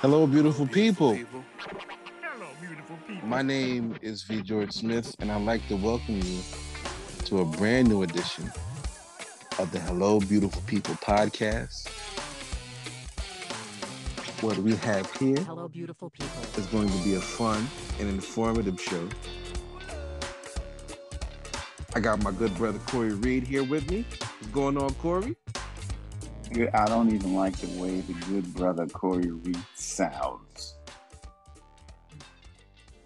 Hello, beautiful people. My name is V. George Smith, and I'd like to welcome you to a brand new edition of the Hello, Beautiful People podcast. What we have here Hello, beautiful people. is going to be a fun and informative show. I got my good brother Corey Reed here with me. What's going on, Corey? Good- I don't even like the way the good brother Corey Reed sounds.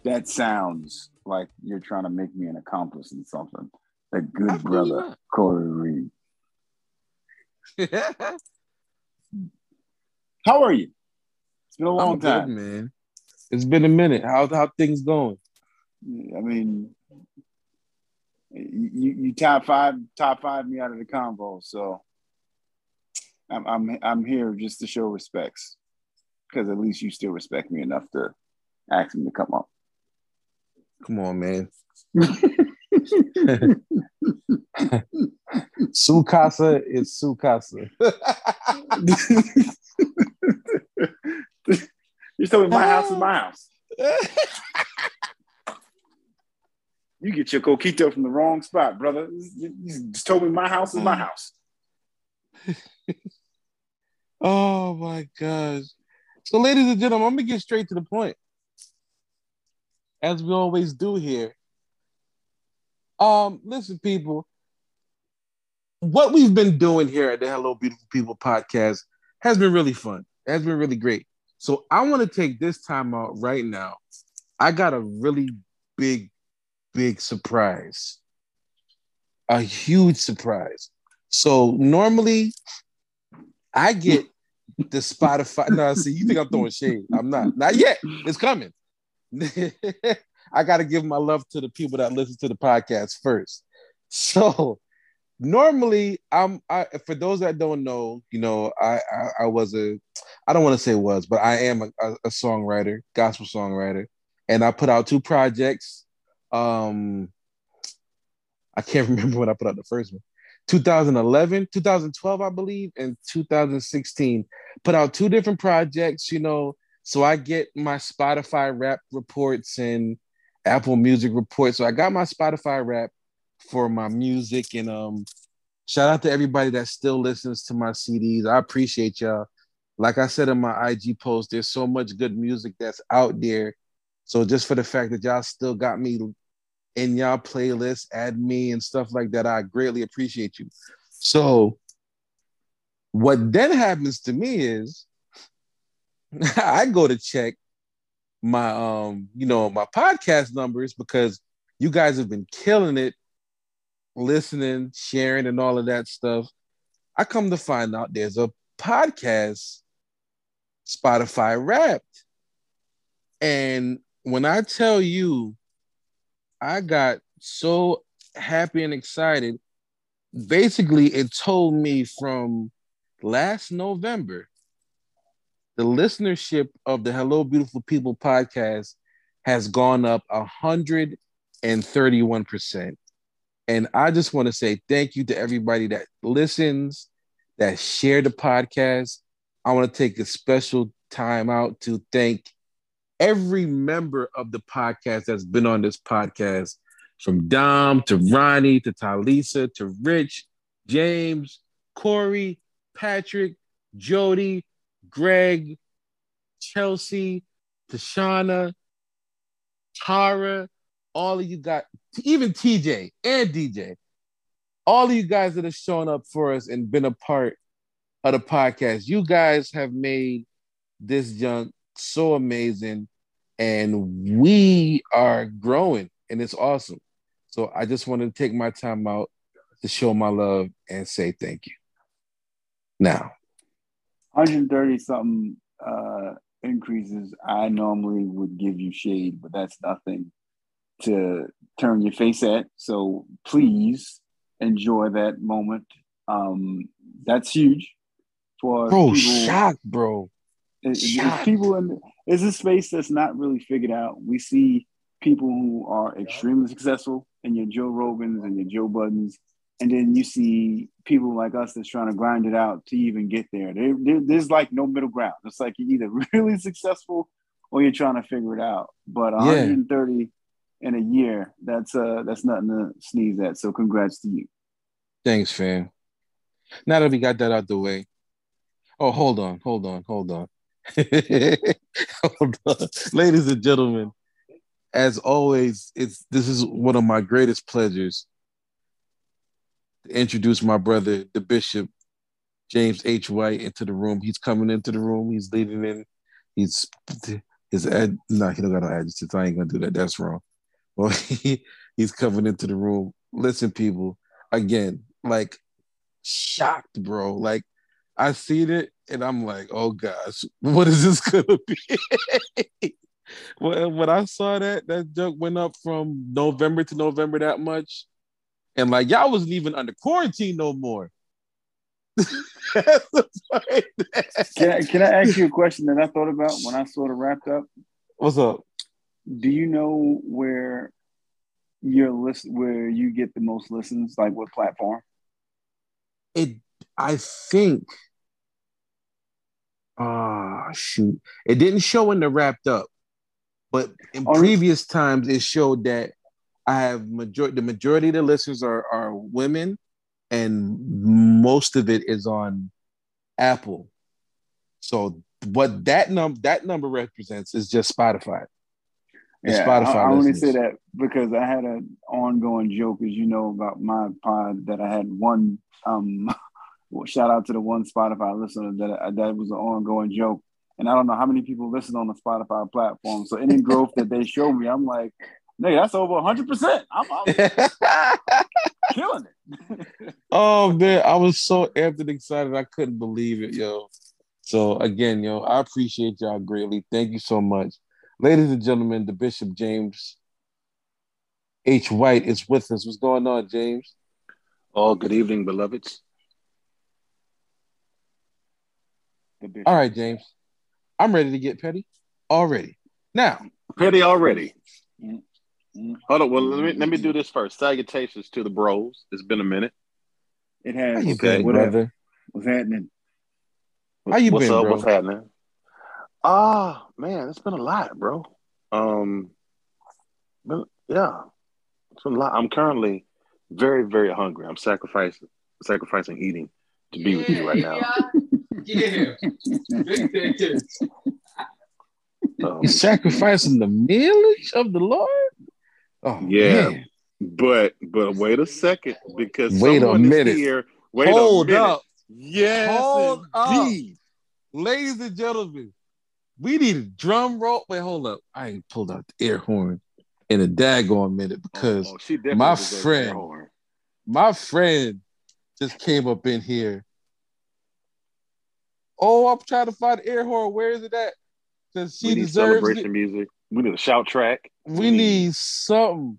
That sounds like you're trying to make me an accomplice in something. The good Absolutely brother. Corey Reed. How are you? It's been a long I'm good, time. man. It's been a minute. How how things going? I mean, you, you top five, top five me out of the convo. So I'm I'm I'm here just to show respects because at least you still respect me enough to ask me to come up. Come on, man. Sukasa is Sukasa. you told me my house is my house. You get your coquito from the wrong spot, brother. You you just told me my house is my mm. house. oh my gosh. So, ladies and gentlemen, I'm gonna get straight to the point. As we always do here. Um, listen, people. What we've been doing here at the Hello Beautiful People podcast has been really fun. It has been really great. So I want to take this time out right now. I got a really big, big surprise. A huge surprise. So normally I get the Spotify. No, see, you think I'm throwing shade. I'm not. Not yet. It's coming. I got to give my love to the people that listen to the podcast first. So normally I'm I for those that don't know, you know, I I, I was a I don't want to say was, but I am a, a, a songwriter, gospel songwriter, and I put out two projects. Um I can't remember when I put out the first one. 2011, 2012, I believe, and 2016. Put out two different projects, you know. So I get my Spotify rap reports and Apple Music reports. So I got my Spotify rap for my music and um shout out to everybody that still listens to my CDs. I appreciate y'all. Like I said in my IG post, there's so much good music that's out there. So just for the fact that y'all still got me in y'all playlist, add me and stuff like that, I greatly appreciate you. So what then happens to me is I go to check my um, you know, my podcast numbers because you guys have been killing it, listening, sharing, and all of that stuff. I come to find out there's a podcast, Spotify Wrapped. And when I tell you, I got so happy and excited. Basically, it told me from last November, the listenership of the Hello Beautiful People podcast has gone up 131%. And I just want to say thank you to everybody that listens, that share the podcast. I want to take a special time out to thank every member of the podcast that's been on this podcast, from Dom to Ronnie to Talisa to Rich, James, Corey, Patrick, Jody, Greg, Chelsea, Tashana, Tara, all of you got even TJ and DJ, all of you guys that have shown up for us and been a part of the podcast. You guys have made this junk so amazing, and we are growing, and it's awesome. So I just want to take my time out to show my love and say thank you. Now, 130 something uh, increases, I normally would give you shade, but that's nothing to turn your face at. So please enjoy that moment. Um, that's huge for bro, people. shocked, bro. It- it- shocked. people in it's a space that's not really figured out. We see people who are extremely successful, and your Joe Rogans and your Joe Buddens and then you see people like us that's trying to grind it out to even get there. there, there there's like no middle ground. It's like you're either really successful or you're trying to figure it out. But 130 yeah. in a year, that's uh that's nothing to sneeze at. So congrats to you. Thanks, fam. Now that we got that out the way. Oh, hold on, hold on, hold on. Ladies and gentlemen, as always, it's this is one of my greatest pleasures to introduce my brother, the Bishop, James H. White, into the room. He's coming into the room. He's leading in. He's his ad. No, he don't got no adjectives. I ain't gonna do that. That's wrong. Well, he, he's coming into the room. Listen, people. Again, like shocked, bro. Like I seen it and I'm like, oh gosh, what is this gonna be? well, when I saw that, that joke went up from November to November that much. And like y'all wasn't even under quarantine no more. can, I, can I ask you a question that I thought about when I sort of wrapped up? What's up? Do you know where your list where you get the most listens? Like what platform? It I think ah uh, shoot. It didn't show in the wrapped up, but in oh, previous times it showed that I have majority the majority of the listeners are are women and most of it is on Apple. So what that number that number represents is just Spotify. Yeah, Spotify I, I only say that because I had an ongoing joke, as you know, about my pod that I had one. Um, shout out to the one Spotify listener that that was an ongoing joke, and I don't know how many people listen on the Spotify platform. So any growth that they show me, I'm like, nigga, that's over 100. percent I'm, I'm killing it. oh man, I was so amped and excited, I couldn't believe it, yo. So again, yo, I appreciate y'all greatly. Thank you so much. Ladies and gentlemen, the Bishop James H. White is with us. What's going on, James? Oh, good evening, beloveds. All right, James. I'm ready to get petty already. Now, petty already. Mm-hmm. Hold on. Well, let me let me do this first. Salutations to the bros. It's been a minute. It has. How you okay. been, brother? What's happening? How you What's been, up? bro? What's happening? Ah, man, it's been a lot, bro. Um, been, yeah, it's been a lot. I'm currently very, very hungry. I'm sacrificing, sacrificing eating to be yeah, with you right now. Yeah. yeah. um, You're sacrificing the millage of the Lord. Oh, yeah, man. but but wait a second because wait a minute. Here. Wait Hold a minute. up. Yes, hold indeed. up, ladies and gentlemen. We need a drum roll. Wait, hold up. I ain't pulled out the air horn in a daggone minute because oh, oh, my friend, my friend, just came up in here. Oh, I'm trying to find the air horn. Where is it at? Because she we need deserves celebration it. music. We need a shout track. We, we need, need something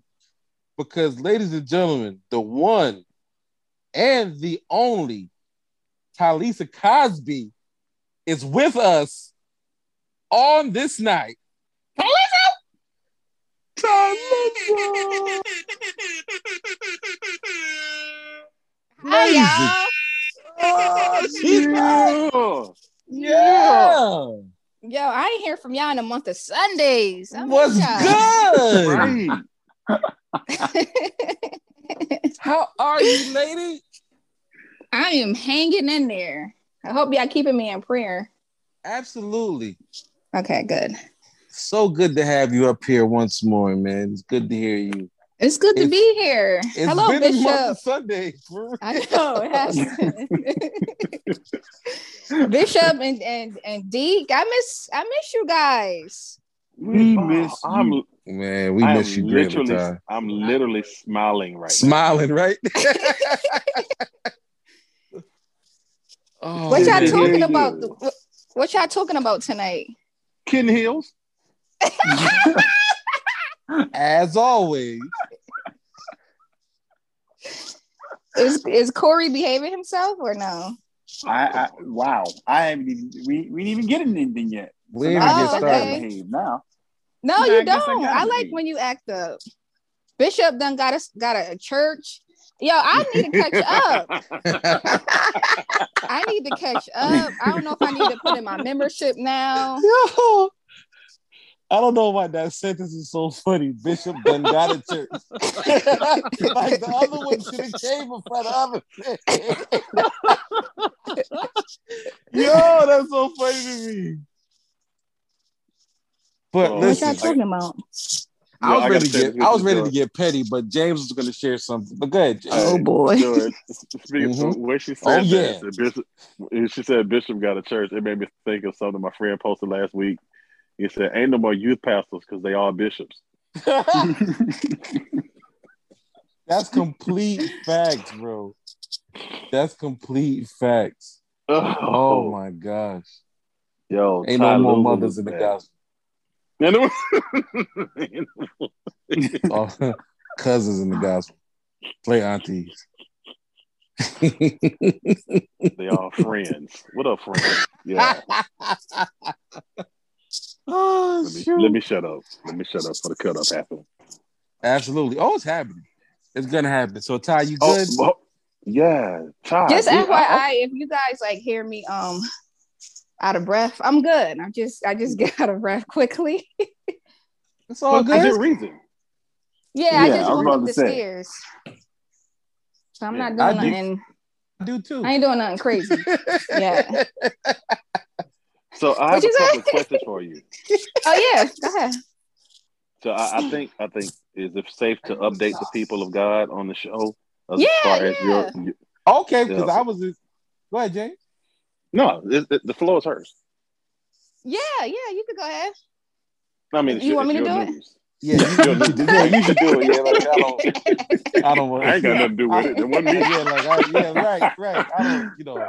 because, ladies and gentlemen, the one and the only Talisa Cosby is with us on this night. Talisa! Talisa! Hi, y'all. Oh, yeah. yeah. Yo, I ain't hear from y'all in a month of Sundays. Oh What's good? How are you, lady? I am hanging in there. I hope y'all keeping me in prayer. Absolutely. Okay, good. So good to have you up here once more, man. It's good to hear you. It's good to be here. Hello, been Bishop. A month of Sunday. I know it has. Bishop and and and Deke, I miss I miss you guys. We miss I'm, you. Man, we miss you literally. I'm literally smiling right smiling, now. right? oh, what y'all talking about? What y'all talking about tonight? Ken Hills. As always. Is is Corey behaving himself or no? I, I wow. I haven't even we, we didn't even get anything yet. We so not get oh, started. Okay. Now. No, now you I don't. I, I like when you act up. Bishop done got us got a church. Yo, I need to catch up. I need to catch up. I don't know if I need to put in my membership now. Yo, I don't know why that sentence is so funny. Bishop done got a church. like the other one should have came before the other. Yo, that's so funny to me. But Oh, What listen, y'all talking about? I was Yeah, I ready to get I was is ready to get petty, but James was going to share something. But go ahead, James. Oh boy. George, speaking Mhm. of when she said Oh, yeah. said Bishop, when she said Bishop got a church, it made me think of something my friend posted last week. He said, "Ain't no more youth pastors because they all bishops." That's complete facts, bro. That's complete facts. Oh, oh. my gosh. Yo, Ain't Ty no more Lue mothers in the gospel. Oh, cousins in the gospel. Play aunties. they all friends. What up, friends? Yeah. Oh, Let me, shoot. let me shut up. Let me shut up for the cut up happen. Absolutely. Oh, it's happening. It's gonna happen. So Ty, you Oh, good? oh, yeah. Ty, Just we- I- FYI, if you guys like hear me um out of breath, I'm good. I'm just I just get out of breath quickly. It's all Well, good. There's a reason. Yeah, I Yeah, just I was walked up the say. stairs. So I'm Yeah, not I doing do- nothing. I do too. I ain't doing nothing crazy. Yeah. So I have a you couple of questions for you. Oh yeah, go ahead. So I, I think I think is it safe to update the people of God on the show as Yeah, far as your, yeah. your Okay, because Yeah. I was just go ahead, James. no, it, it- the floor is hers. Yeah, yeah, you could go ahead. I mean, it's You your, want me to your do it? Yeah, you, you should do, yeah, you should do it. Yeah, like I don't, I don't want. I ain't got nothing to do with it. It wasn't me. Yeah, like I, yeah, right, right. I don't, you know.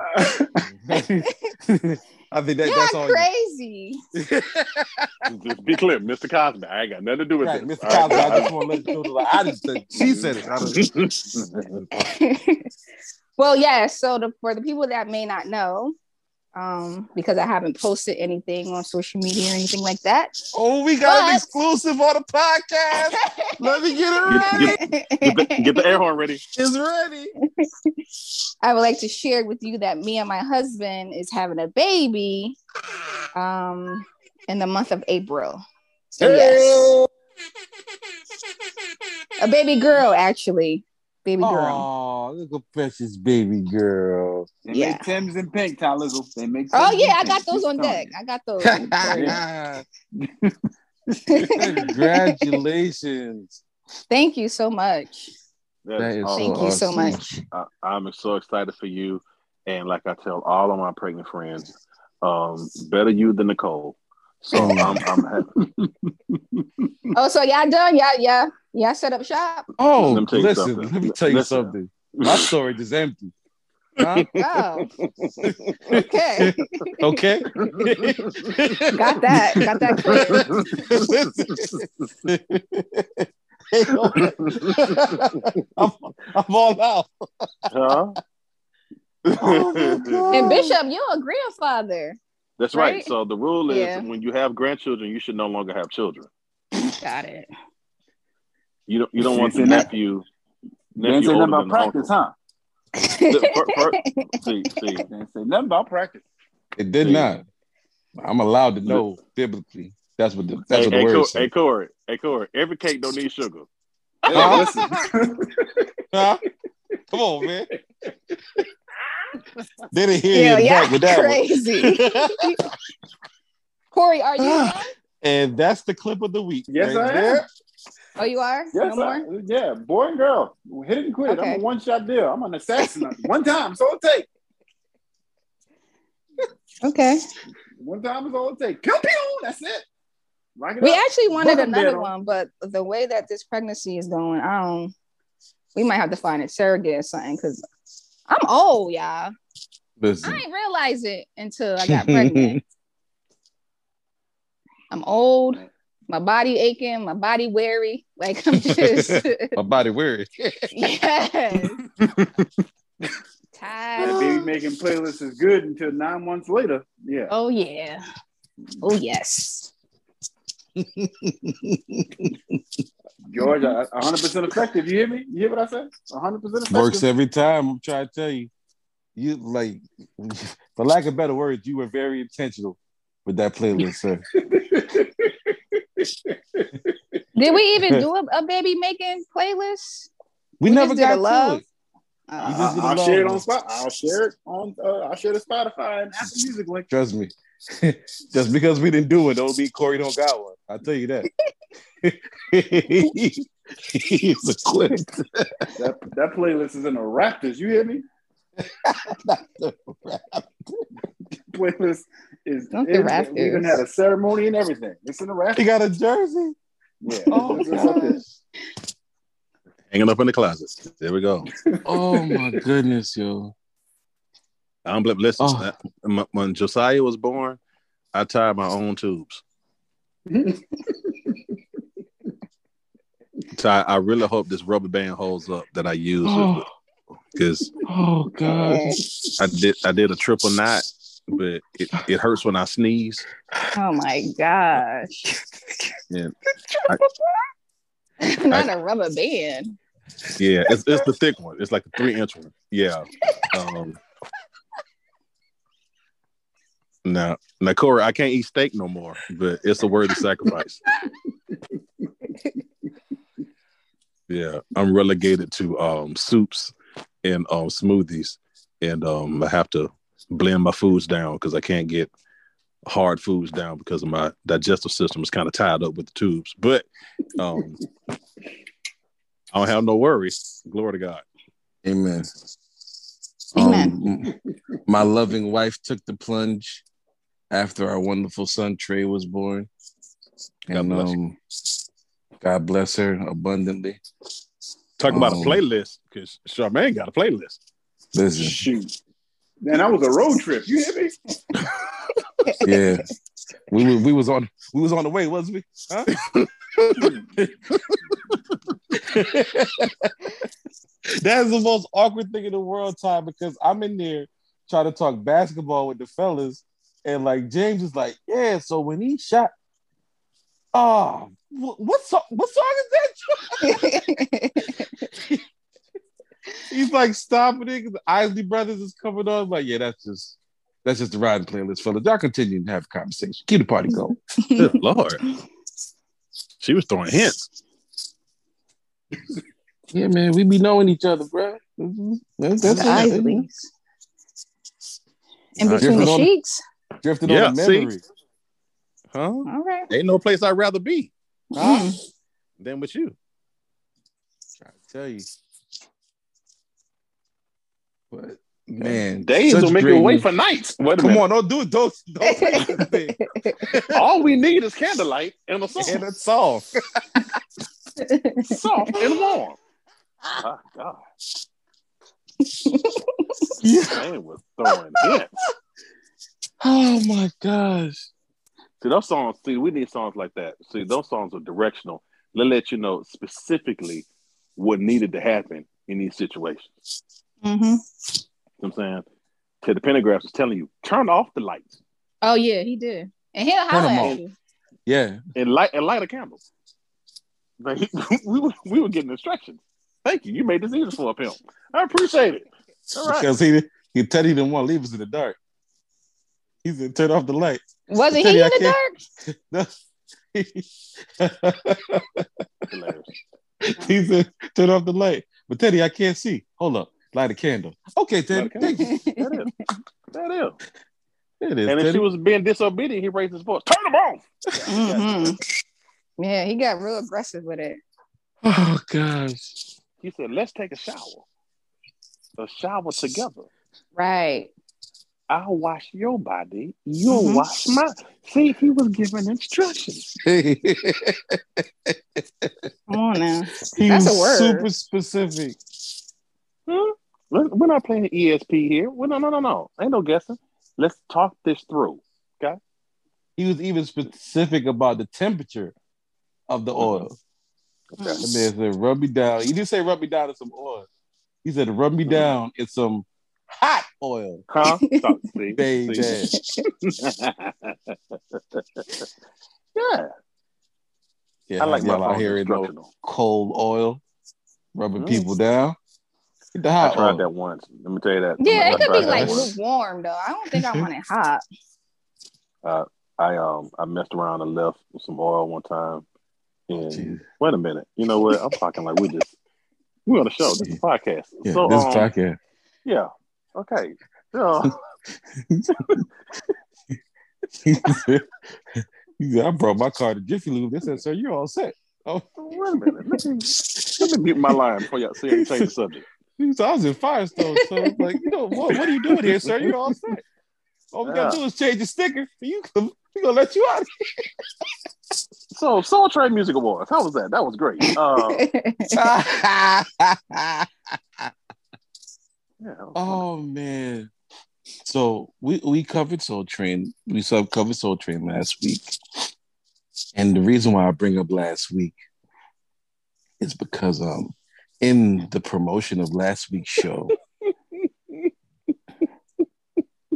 I think that that's all. crazy. Just be clear, Mr. Cosby. I ain't got nothing to do with Right, this. Mr. Cosby, I just want to let you know. Like, I just said, she said it. I don't, well, yeah. So the, for the people that may not know, um, because I haven't posted anything on social media or anything like that. oh, we got an exclusive on the podcast. Let me get it ready. get, the, get the air horn ready. It's ready. I would like to share with you that me and my husband is having a baby um in the month of April. So yes. A baby girl actually. Baby girl. Oh, look at precious baby girl. They Yeah. make Timbs and pink, Talisa. They make. Oh Timbs yeah, I got those on deck. I got those. Congratulations. Thank you so much. That's That is awesome. Thank you so much. I, I'm so excited for you. And like I tell all of my pregnant friends, um, better you than Nicole. So. I'm, I'm happy. Oh, so y'all done? Yeah, yeah. Y'all set up shop? Oh, Let me listen, something. let me tell you Listen. something. My storage is empty. Huh? Oh, okay. Okay. Got that. Got that clear. I'm, I'm all out. huh? Oh my God. And Bishop, you're a grandfather. That's right. Right? So the rule is Yeah. when you have grandchildren, you should no longer have children. Got it. You don't you don't want the Isn't that- nephew. They didn't nephew say nothing about practice, uncle. huh? For- for- see, see, didn't say nothing about practice. It did See. not. I'm allowed to know biblically. That's what the that's hey, what the hey, word Cor- says. hey, Corey, hey, Corey, every cake don't need sugar. Hey, Huh? listen. Huh? Come on, man. They didn't hear Yeah, you yeah, back with that crazy. Corey, are you and that's the clip of the week. Yes, right I there. am. Oh, you are? Yes, no I, more? yeah, boy and girl, hit it and quit. Okay. I'm a one shot deal. I'm an assassin. One time, so it take. Okay. One time is all it take. Pew pew. That's it. It We up. actually wanted Welcome, another one, but the way that this pregnancy is going, I don't. We might have to find a surrogate or something because I'm old, y'all. Listen. I didn't realize it until I got pregnant. I'm old, my body aching, my body weary. Like I'm just My body weary. yes. That Tired. baby making playlist is good until nine months later. Yeah. Oh yeah. Oh yes. George, 100% effective. You hear me? You hear what I said? 100% effective. Works every time. I'm trying to tell you. You like, for lack of better words, you were very intentional with that playlist, sir. Did we even do a, a baby making playlist? We, We never just did a got to love. it. Uh, You just did a I'll love share it on list. Spot. I'll share it on. Uh, I'll share the Spotify and Apple Music link. Trust me. Just because we didn't do it, don't mean Corey don't got one. I'll tell you that. He's a quit. That that playlist is in the Raptors. You hear me? The Raptors Playlist is. Not the is- Raptors. We even had a ceremony and everything. It's in the Raptors. He got a jersey. Yeah. Oh, oh it's, it's gosh. Hanging up in the closet. There we go. Oh my goodness, yo. I'm bl- listen. Oh. that- when Josiah was born, I tied my own tubes. So I, I really hope this rubber band holds up that I use Oh, because oh god. I did I did a triple knot, but it, it hurts when I sneeze. oh my gosh. Yeah. Not a rubber band. Yeah, it's, it's the thick one. It's like a three inch one. Yeah. Um, now, now, Corey, I can't eat steak no more, but it's a worthy sacrifice. Yeah, I'm relegated to um, soups and um, smoothies, and um, I have to blend my foods down because I can't get hard foods down because of my digestive system is kind of tied up with the tubes. But um, I don't have no worries. Glory to God. Amen. Amen. Um, my loving wife took the plunge after our wonderful son Trey was born. God and bless. um, God bless her abundantly. Talk about a Um, playlist because Charmaine got a playlist. Listen, Shoot. Man, that was a road trip. You hear me? yeah, we was we was on we was on the way, wasn't we? Huh? That's the most awkward thing in the world, Ty, because I'm in there trying to talk basketball with the fellas, and like James is like, "Yeah, so when he shot, oh, wh- what song? What song is that?" He's like stopping it because the Isley Brothers is coming on. Like, yeah, that's just that's just the riding playlist, fellas. Y'all continue to have a conversation. Keep the party going. Good Lord. She was throwing hints. Yeah, man, we be knowing each other, bro. That's, that's the. Isleys. In between the different on- sheets. Drifting Yeah, on the see? Huh? All right. Ain't no place I'd rather be Huh? Mm-hmm. than with you. Trying to tell you. But man, Days such will make you wait for nights. Wait a Come minute. on, don't do it. Don't don't. All we need is candlelight and a song. and a song. Soft and warm. Oh, God. Man was throwing hints. Oh my gosh. See, those songs, see, we need songs like that. See, those songs are directional. They let you know specifically what needed to happen in these situations. Mm-hmm. You know what I'm saying? Teddy Pendergrass is telling you, turn off the lights Oh yeah, he did. And he'll Turn holler at off. you. Yeah. and light and light a candle. Like, we, were, we were getting instructions. Thank you. You made this easy for a pimp. I appreciate it. All right. Because he he Teddy didn't want to leave us in the dark. He said, turn off the light. Wasn't he in I the can't- dark? Hilarious. he said, turn off the light. But Teddy, I can't see. Hold up. Light a candle. Okay, Teddy. Light a Thank you. That is. That is. It is. And if Teddy. she was being disobedient, he raised his voice. Turn them off. Mhm. Yeah, he got real aggressive with it. oh gosh. He said, let's take a shower. A shower together. Right. I'll wash your body. You'll Mhm. wash my. See, he was giving instructions. he Come on now. was That's a word. super specific. Hmm? We're we're not playing ESP here. We're, no, no, no, no. Ain't no guessing. Let's talk this through. Okay. He was even specific about the temperature of the oil. Okay. And then said, rub me down. He didn't say rub me down in some oil. He said, rub me down in some hot oil. Huh? Stop. See? Baby. See? yeah. Yeah, I like my y'all out phones here in no cold oil, rubbing Mm. people down. Get the I hot tried oil. that once. Let me tell you that. Yeah, I it could be like once. lukewarm though. I don't think I want it hot. I um I messed around and left with some oil one time. And Jeez. wait a minute, you know what? I'm talking like we just we're on the show. This is a podcast. Yeah, so this um, podcast. yeah, okay. So he said, I brought my car to Jiffy Lube. They said, "Sir, you're all set." Oh, wait a minute. Let me let me mute my line before y'all see change the subject. he said, I was in Firestone, so it's like, you know, what, what are you doing here, sir? You're all set. All we gotta Yeah. do is change the sticker. You can, we gonna let you out. So Soul Train Music Awards. How was that? That was great. Uh, yeah, oh man. So we we covered Soul Train. We sub covered Soul Train last week. And the reason why I bring up last week is because um in the promotion of last week's show,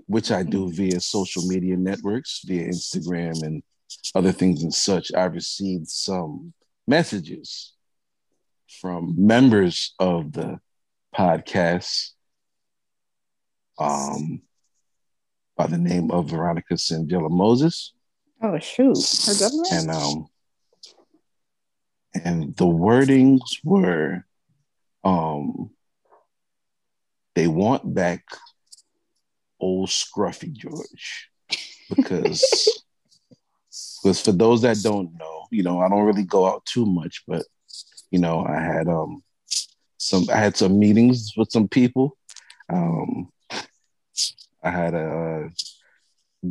which I do via social media networks, via Instagram and other things and such, I received some messages from members of the podcast um, by the name of Veronica Sangela Moses. oh shoot, her government. And um, and the wordings were um they want back old scruffy George because because for those that don't know, you know, I don't really go out too much, but you know, I had um some I had some meetings with some people. Um I had a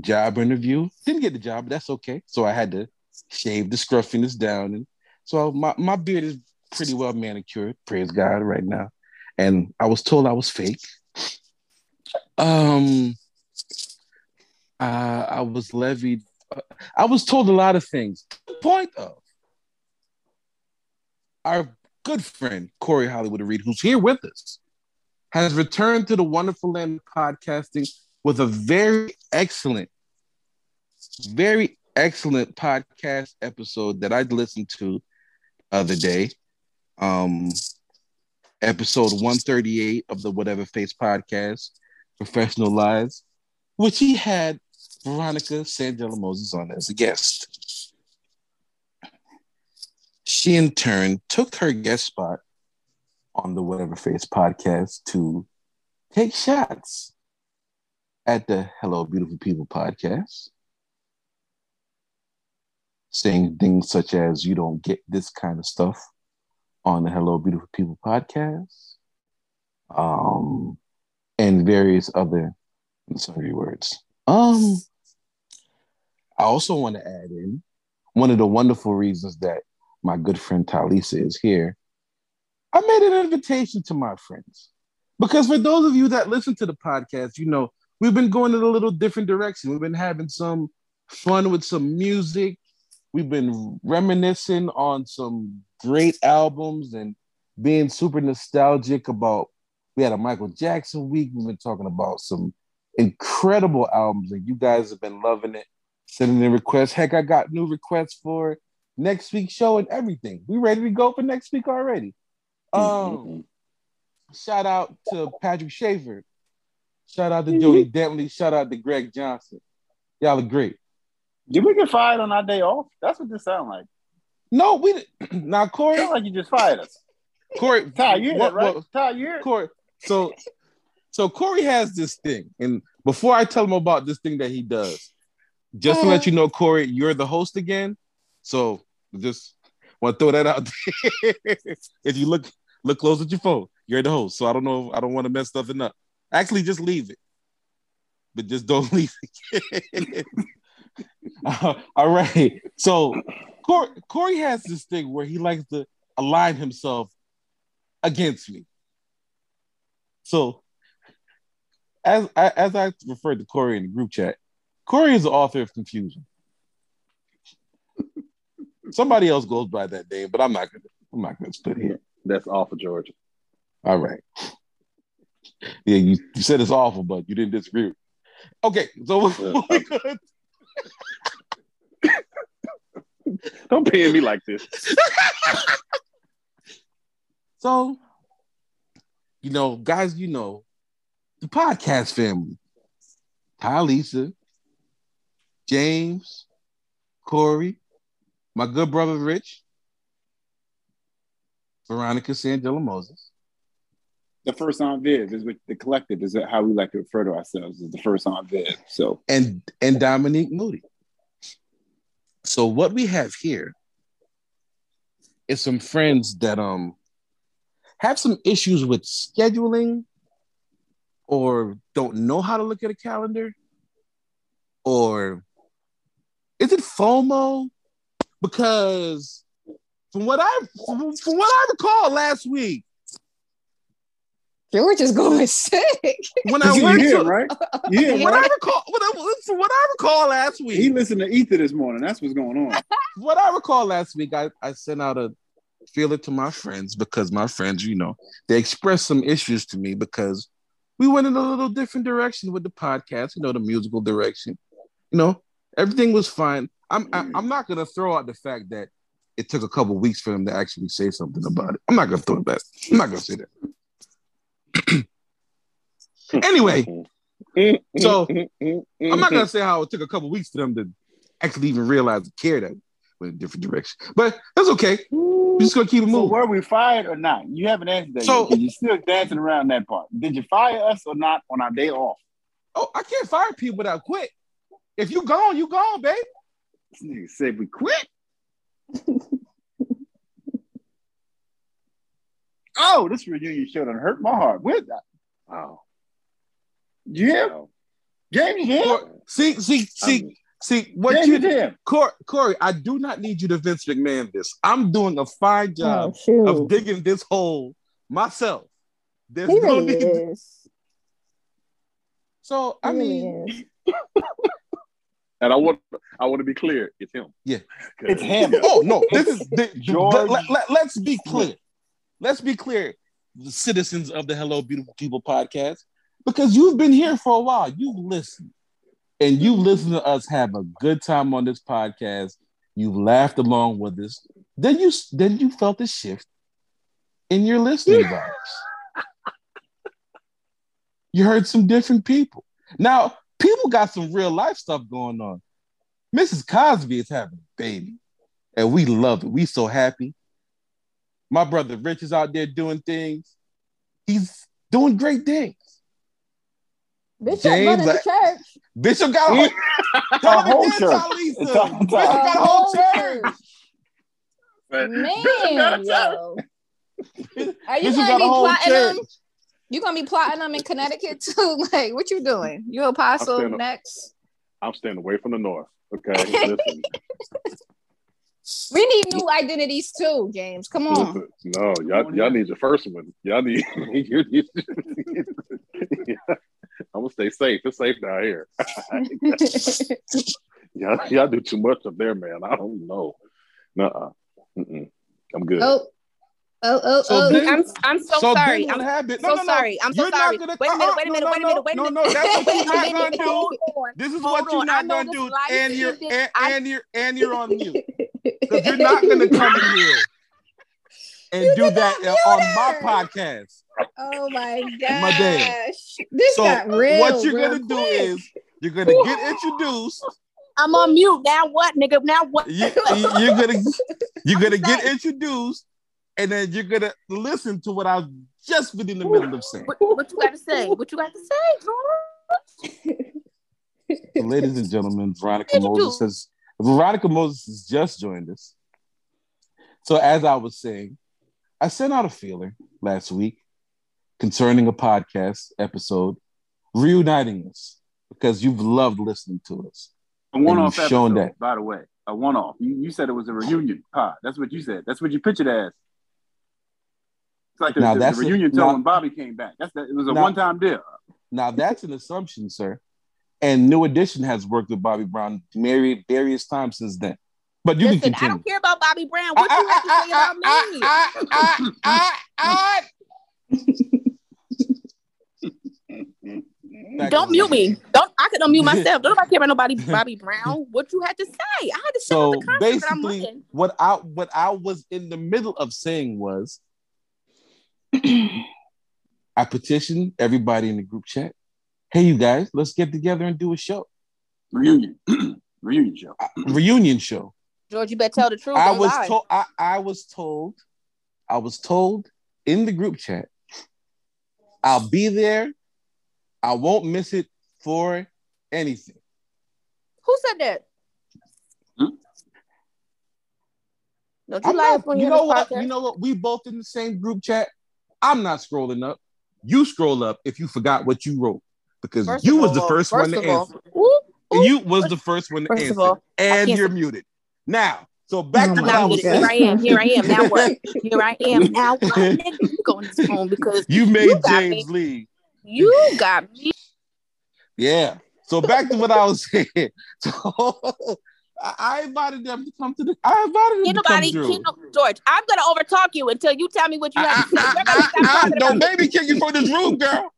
job interview. Didn't get the job, but that's okay. So I had to shave the scruffiness down and so my, my beard is pretty well manicured, praise God, right now. And I was told I was fake. Um, uh, I was levied. uh, I was told a lot of things. The point of our good friend Corey Hollywood Reed, who's here with us, has returned to the wonderful land of podcasting with a very excellent, very excellent podcast episode that I listened to the other day. Um, episode 138 of the Whatever Face podcast, Professional Lives, which he had Veronica Sangela Moses on as a guest. She in turn took her guest spot on the Whatever Face podcast to take shots at the Hello Beautiful People podcast, saying things such as, You don't get this kind of stuff on the Hello Beautiful People podcast, um, and various other sundry words. Um, I also want to add in one of the wonderful reasons that my good friend Talisa is here. I made an invitation to my friends because for those of you that listen to the podcast, you know we've been going in a little different direction. We've been having some fun with some music. We've been reminiscing on some great albums and being super nostalgic about. We had a Michael Jackson week. We've been talking about some incredible albums, and you guys have been loving it, sending in requests. Heck, I got new requests for next week's show and everything. We ready to go for next week already. Um, Mhm. shout out to Patrick Shaver. Shout out to Jody Dentley. Shout out to Greg Johnson. Y'all are great. Did we get fired on our day off? That's what this sound like. No, we didn't. Now, Corey, Sound like you just fired us. Corey, Ty, you hear right? Ty, you hear? Corey. So, so Corey has this thing, and before I tell him about this thing that he does, just to let you know, Corey, you're the host again. So, just want to throw that out there. if you look look close at your phone, you're the host. So I don't know. I don't want to mess nothing up. Actually, just leave it, but just don't leave it. Uh, all right. So Corey, Corey has this thing where he likes to align himself against me. So as I, as I referred to Corey in the group chat, Corey is the author of confusion. Somebody else goes by that name, but I'm not gonna I'm not gonna split here. That's awful, for Georgia. All right. Yeah, you, you said it's awful, but you didn't disagree. Okay, so Yeah. Don't pay me like this. So, you know, guys, you know, the podcast family. Talisa, James, Corey, my good brother Rich, Veronica Sandella Moses. The first on Viv is with the collective is how we like to refer to ourselves is the first on Viv. So and and Dominique Moody. So what we have here is some friends that um have some issues with scheduling or don't know how to look at a calendar or is it FOMO? Because from what I from, from what I recall last week, George is going sick. when I you went hear to him, right? You hear him, what I recall, what I, from what I recall last week, He listened to Ether this morning. That's what's going on. what I recall last week, I, I sent out a feel it to my friends because my friends, you know, they expressed some issues to me because we went in a little different direction with the podcast, you know, the musical direction. You know, everything was fine. I'm I, I'm not gonna throw out the fact that it took a couple weeks for them to actually say something about it. I'm not gonna throw it back. I'm not gonna say that. anyway, So, I'm not gonna say how it took a couple weeks for them to actually even realize and care that went in a different direction. But that's okay. We're just gonna keep it So moving. were we fired or not? You haven't answered that. So- yet. You're still dancing around that part. Did you fire us or not on our day off? Oh, I can't fire people without quit. If you gone, you gone, babe. This nigga said we quit. oh, this reunion show done hurt my heart. Where's that? Wow. You hear? him? James, you? Cor- See, see, see, I'm- see. What James, you you hear? Cor- Corey, I do not need you to Vince McMahon this. I'm doing a fine oh, job Oh, of digging this hole myself. There's he no really need. is. So I He mean, is. And I want I want to be clear. It's him. Yeah. It's him. oh no, this is the, George let, let, let's be clear. Let's be clear, the citizens of the Hello Beautiful People podcast, because you've been here for a while. You've listened, and you listen to us have a good time on this podcast. You've laughed along with us. Then you then you felt a shift in your listening vibes. You heard some different people. Now, people got some real life stuff going on. Mrs. Cosby is having a baby, and we love it. We so happy. My brother Rich is out there doing things. He's doing great things. Bitch, James, I'm running the church. Bishop got a whole, Tell A whole again, church. Talisa. It's Bishop got a whole church. Man, yo. Are you Bishop gonna got be plotting church. them? You gonna be plotting them in Connecticut too? Like, what you doing? You apostle saying- next? I'm staying away from the north. Okay. We need new identities too, James. Come on. listen. No, y'all, y'all need your first one. Y'all need. you need I'm gonna stay safe. It's safe down here. y'all, y'all do too much up there, man. I don't know. Nuh-uh. Mm-mm. I'm good. oh, oh, oh, So oh. I'm I'm so, So sorry. I'm happened? so No, no, no. sorry. I'm so You're sorry. gonna- Wait a minute. Wait a minute. no, Wait a minute. Wait a minute. no, that's what you're not gonna do. On. This is what you're not gonna do, and you're and, I- and you're and you're on mute because you're not gonna come in here and do that on my podcast. Oh my gosh. My damn. This So got real. what you're real gonna do is you're gonna get introduced. I'm on mute. Now what, nigga? Now what? You, you're gonna you're gonna get introduced, and then you're gonna listen to what I was just been in the middle of saying. What, what you got to say? What you got to say, George? So, ladies and gentlemen, Veronica Moses do? has Veronica Moses has just joined us. So as I was saying, I sent out a feeler last week concerning a podcast episode reuniting us because you've loved listening to us. A one-off episode, shown that. by the way. A one-off. You, you said it was a reunion pod. That's what you said. That's what you pictured as. It's like the, Now the- the that's a- reunion now- tour when Bobby came back. That's the, it was a Now- one-time deal. Now that's an assumption, sir. And New Edition has worked with Bobby Brown married various times since then. But you Listen, can I don't care about Bobby Brown. Ah, what you ah, have to say ah, about me? I- I- I- I- Back Don't mute me. Don't. I could unmute myself. Don't nobody care about nobody. Bobby Brown. What you had to say? I had to show So the content that I'm basically, what I what I was in the middle of saying was, I petitioned everybody in the group chat. Hey, you guys, let's get together and do a show, Reunion. Reunion show. a reunion show. George, you better tell the truth. I was told. I, I was told. I was told in the group chat. I'll be there. I won't miss it for anything. Who said that? Hmm? Don't you I'm lie not- you know what? podcast. You know what? We both in the same group chat. I'm not scrolling up. You scroll up if you forgot what you wrote because First you of was the all- first, one to all- answer. Ooh, ooh. You was the first one to First answer, all, and you're say- muted. Now, so oh back Oh to my what I Now was here. I am. Here I am. Now what? Here I am. Now what? Nigga, you go in this phone because You made You got James leave. you got me. Yeah. So back to what I was saying. So I, I invited them to come to the. I invited them Ain't to come nobody, through. ain't George. I'm gonna overtalk you until you tell me what you have to say. I, I, I, don't about me. make me kick you from this room, girl.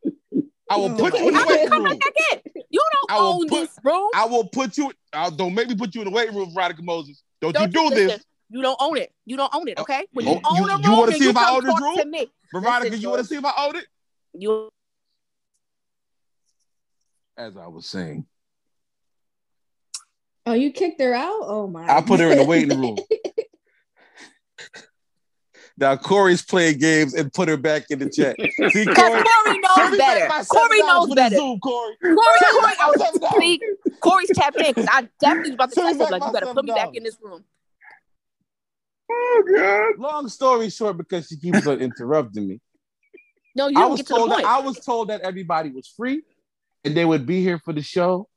I will put you in the weight room. back in. You don't I own put- this room. I will put you. Uh, don't make me put you in the weight room, Veronica Moses. Don't, Don't you do listen. this, You don't own it. You don't own it. Okay. When Oh, you own a room, you wanna see you if I own this room? to me. Veronica. Listen, you want to see if I own it? You As I was saying, Oh, you kicked her out? Oh my! I put her in the waiting room. Now Corey's playing games and put her back in the chat. See, because Corey. Corey knows Send me better. Corey knows better. Zoom, Corey. Corey, Send Corey, I was $7. see, Corey's tapped in because I definitely was about to Send text him like, you better put me back in this room. Oh God. Long story short, because she keeps on interrupting me. No, you I was get to the told that. I was told that everybody was free and they would be here for the show.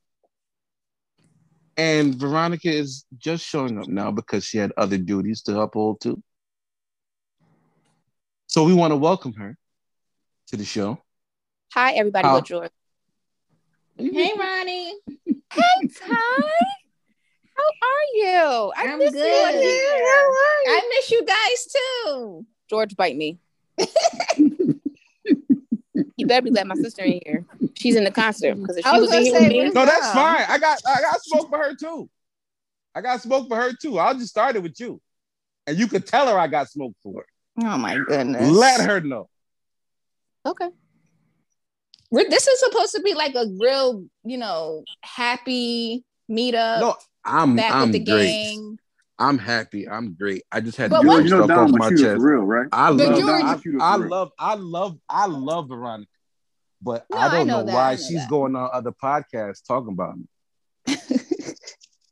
And Veronica is just showing up now because she had other duties to uphold too. So we want to welcome her to the show. Hi, everybody. How- George. Hey, Ronnie. Hey, Ty. How are you? I I'm miss good. you. again. How are you? I miss you guys too. George, bite me. you better be letting my sister in here. She's in the concert because if I she was was in gonna here say, with No, that's fine. I got I got smoke for her too. I got smoke for her too. I'll just start it with you. And you could tell her I got smoke for her. Oh my goodness. Let her know. okay. We're- This is supposed to be like a real, you know, happy meetup No, I'm back I'm with the great. gang. I'm happy. I'm great. I just had But to what- get You know stuff Don off my chest. real, right? I But love, George- I, Shoot I love, I love, I love Veronica, but No, I I don't know know, why know she's that. going on other podcasts talking about me.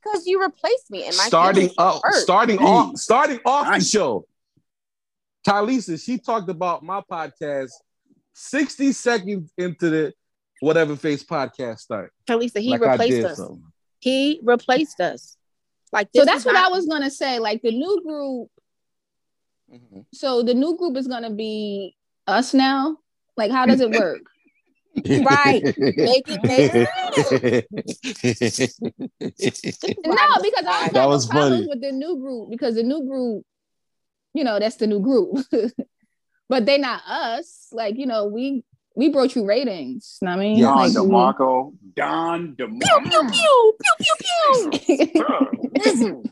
Because you replaced me and my starting feelings up, hurt. starting off, starting off the show. Talisa, she talked about my podcast 60 seconds into the whatever face podcast start. Talisa, he like replaced us. something. He replaced us. Like So that's what not- I was gonna say. Like the new group. Mhm. So the new group is gonna be us now. Like, how does it work? Right. Make it make no, because I That was have funny. with the new group because the new group, you know, that's the new group. but they not us. Like, you know, we we brought you ratings. You know what I mean, Don like, we- DeMarco. Don pew pew pew pew pew.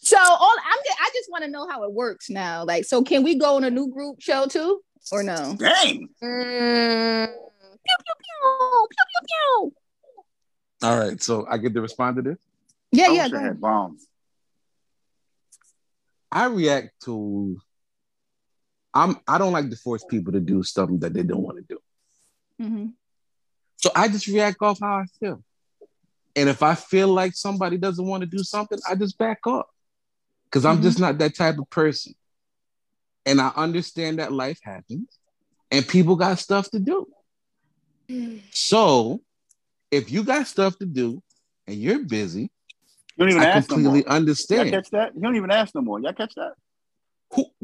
so all I'm I just want to know how it works now. Like, so can we go on a new group show too, or no? Dang. Mm, pew pew pew pew pew pew. All right, so I get to respond to this. Yeah, I yeah. wish Go I ahead. had bombs. I react to I'm I don't like to force people to do something that they don't want to do. Mhm. So I just react off how I feel. And if I feel like somebody doesn't want to do something, I just back off. Because I'm Mhm. just not that type of person. And I understand that life happens and people got stuff to do. So if you got stuff to do and you're busy, You don't even I ask no more. completely Y'all understand. catch that? You don't even ask no more. Y'all catch that?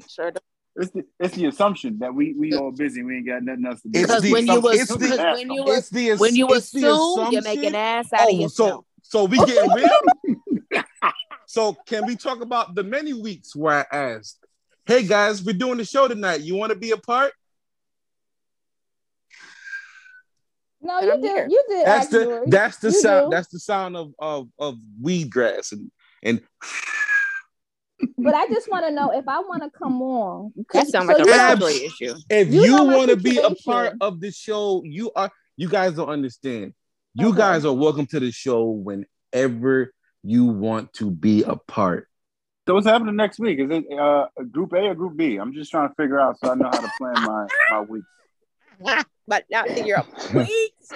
Sure. do. It's the, it's the assumption that we we all busy. We ain't got nothing else to do. It's Because the- when you it's the- because when you It's was the when you it's the assume you make assumption- an ass out of Oh, yourself. so so we getting real? so can we talk about the many weeks where I asked, "Hey guys, we're doing the show tonight. You want to be a part?" No, you I'm did. here. You did. That's the George. that's the You sound do. that's the sound of of of weed grass and and But I just want to know if I want to come on. That sounds so like a you know- issue. if You you, know want to be a part of the show, you are you guys don't understand. You Okay. guys are welcome to the show whenever you want to be a part. So what's happening next week? Is it uh, Group A or Group B? I'm just trying to figure out so I know how to plan my my week. but now figure out weeks.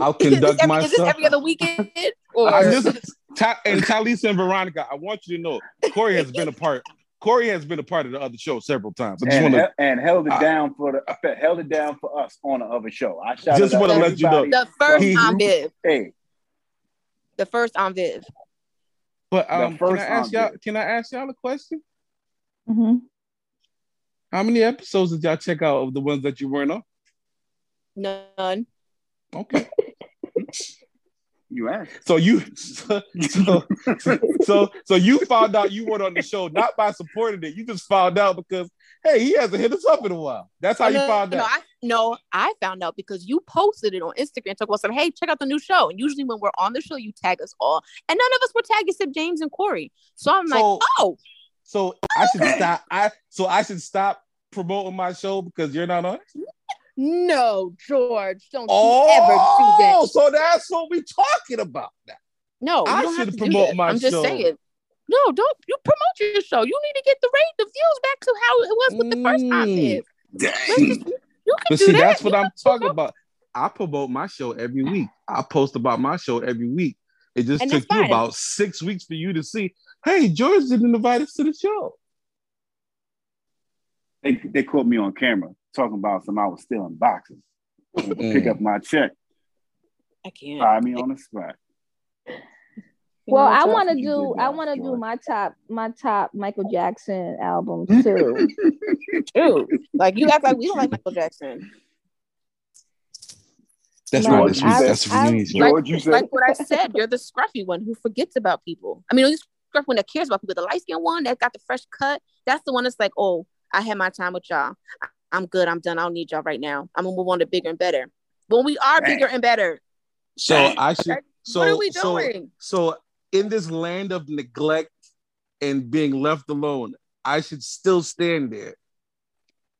I'll Is this, conduct every, is this every other weekend? Or I just, Ta- and Talisa and Veronica, I want you to know Corey has been a part. Corey has been a part of the other show several times. I just And, want to he- and held it I- down for the held it down for us on the other show. I shot Just wanna let you know. the first He- on Viv. Hey, The first on Viv. But The um, can I ask y'all? Can I ask y'all a question? Mhm. How many episodes did y'all check out of the ones that you weren't on? None. Okay, you asked. so you so so, so so you found out you weren't on the show not by supporting it. You just found out because hey, he hasn't hit us up in a while. That's how Oh, you found no, out. I, no, I found out because you posted it on Instagram. Talk about some, hey, check out the new show. And usually when we're on the show, you tag us all, and none of us were tagged except James and Corey. So I'm like, oh, So I should stop. I so I should stop promoting my show because you're not on. no, George, don't Oh, you ever do that. Oh, so that's what we're talking about now. No, I you don't have should to do promote that. my I'm just saying. No, don't you promote your show. You need to get the rate, the views back to how it was with the first time. Mm. Viv. Let's Dang. just- you can But do see, that. that's what You I'm talking promote- about. I promote my show every week. I post about my show every week. It just And took you about six weeks for you to see, hey, George didn't invite us to the show. They they caught me on camera talking about some I was stealing boxes. to Mm. Pick up my check. I can't. Find me on the spot. Well, I want to do. I want to do my top, my top Michael Jackson albums too. too. Like you act like we don't like Michael Jackson. That's No, not George, this you week. That's for you. George. George, you said Like what I said, you're the scruffy one who forgets about people. I mean, you're the scruffy one that cares about people. The light skinned one that got the fresh cut. That's the one that's like, oh, I had my time with y'all. I- I'm good. I'm done. I don't need y'all right now. I'm gonna move on to bigger and better. When we are Dang. bigger and better, So I should. So what are we so doing? so in this land of neglect and being left alone, I should still stand there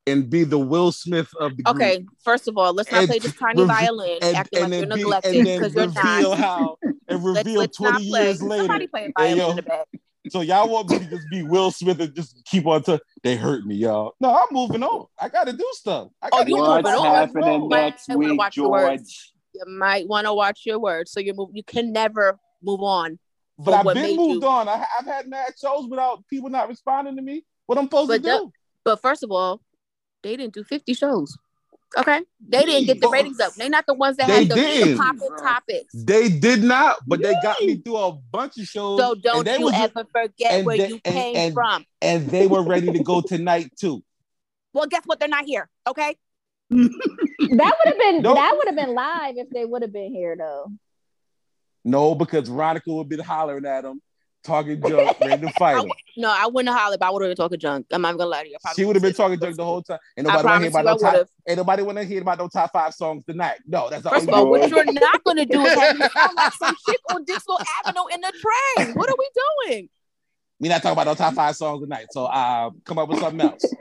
and be the Will Smith of the group. okay, first of all, let's not And play this tiny rev- violin and, acting and like you're be, neglected because you're reveal not. how and Let's, reveal let's not 20 play. years later. Somebody playing Hey, violin yo, in the back. So y'all want me to just be Will Smith and just keep on to they hurt me, y'all. No, I'm moving on. I gotta do stuff. I Oh, gotta you do What's moving stuff. on. Might next wanna week, watch the words. George? You might want to watch your words. So you move. You can never move on. But for I've been moved you- on. I, I've had mad shows without people not responding to me. What I'm supposed But to do? But first of all, they didn't do 50 shows. Okay? They didn't get the ratings up. They're not the ones that They had the, didn't. the popping topics. They did not, but they got me through a bunch of shows. So don't they you was- ever forget where they- you and- came and- from. and they were ready to go tonight too. Well, guess what? They're not here. Okay? That would have been Nope. that would have been live if they would have been here though. No, because Veronica would be hollering at him, talking junk, ready to fight him. no, I wouldn't have hollered, but I would have been talking junk. I'm not gonna lie to you. I probably She would have been talking junk the whole time. Ain't nobody want to hear about you no top. would've. Ain't nobody want to hear about no top five songs tonight. No, that's not First of all, what you're not gonna do is have me sound like some chick on Dixon Avenue in the train. What are we doing? We not talking about no top five songs tonight. So uh, come up with something else.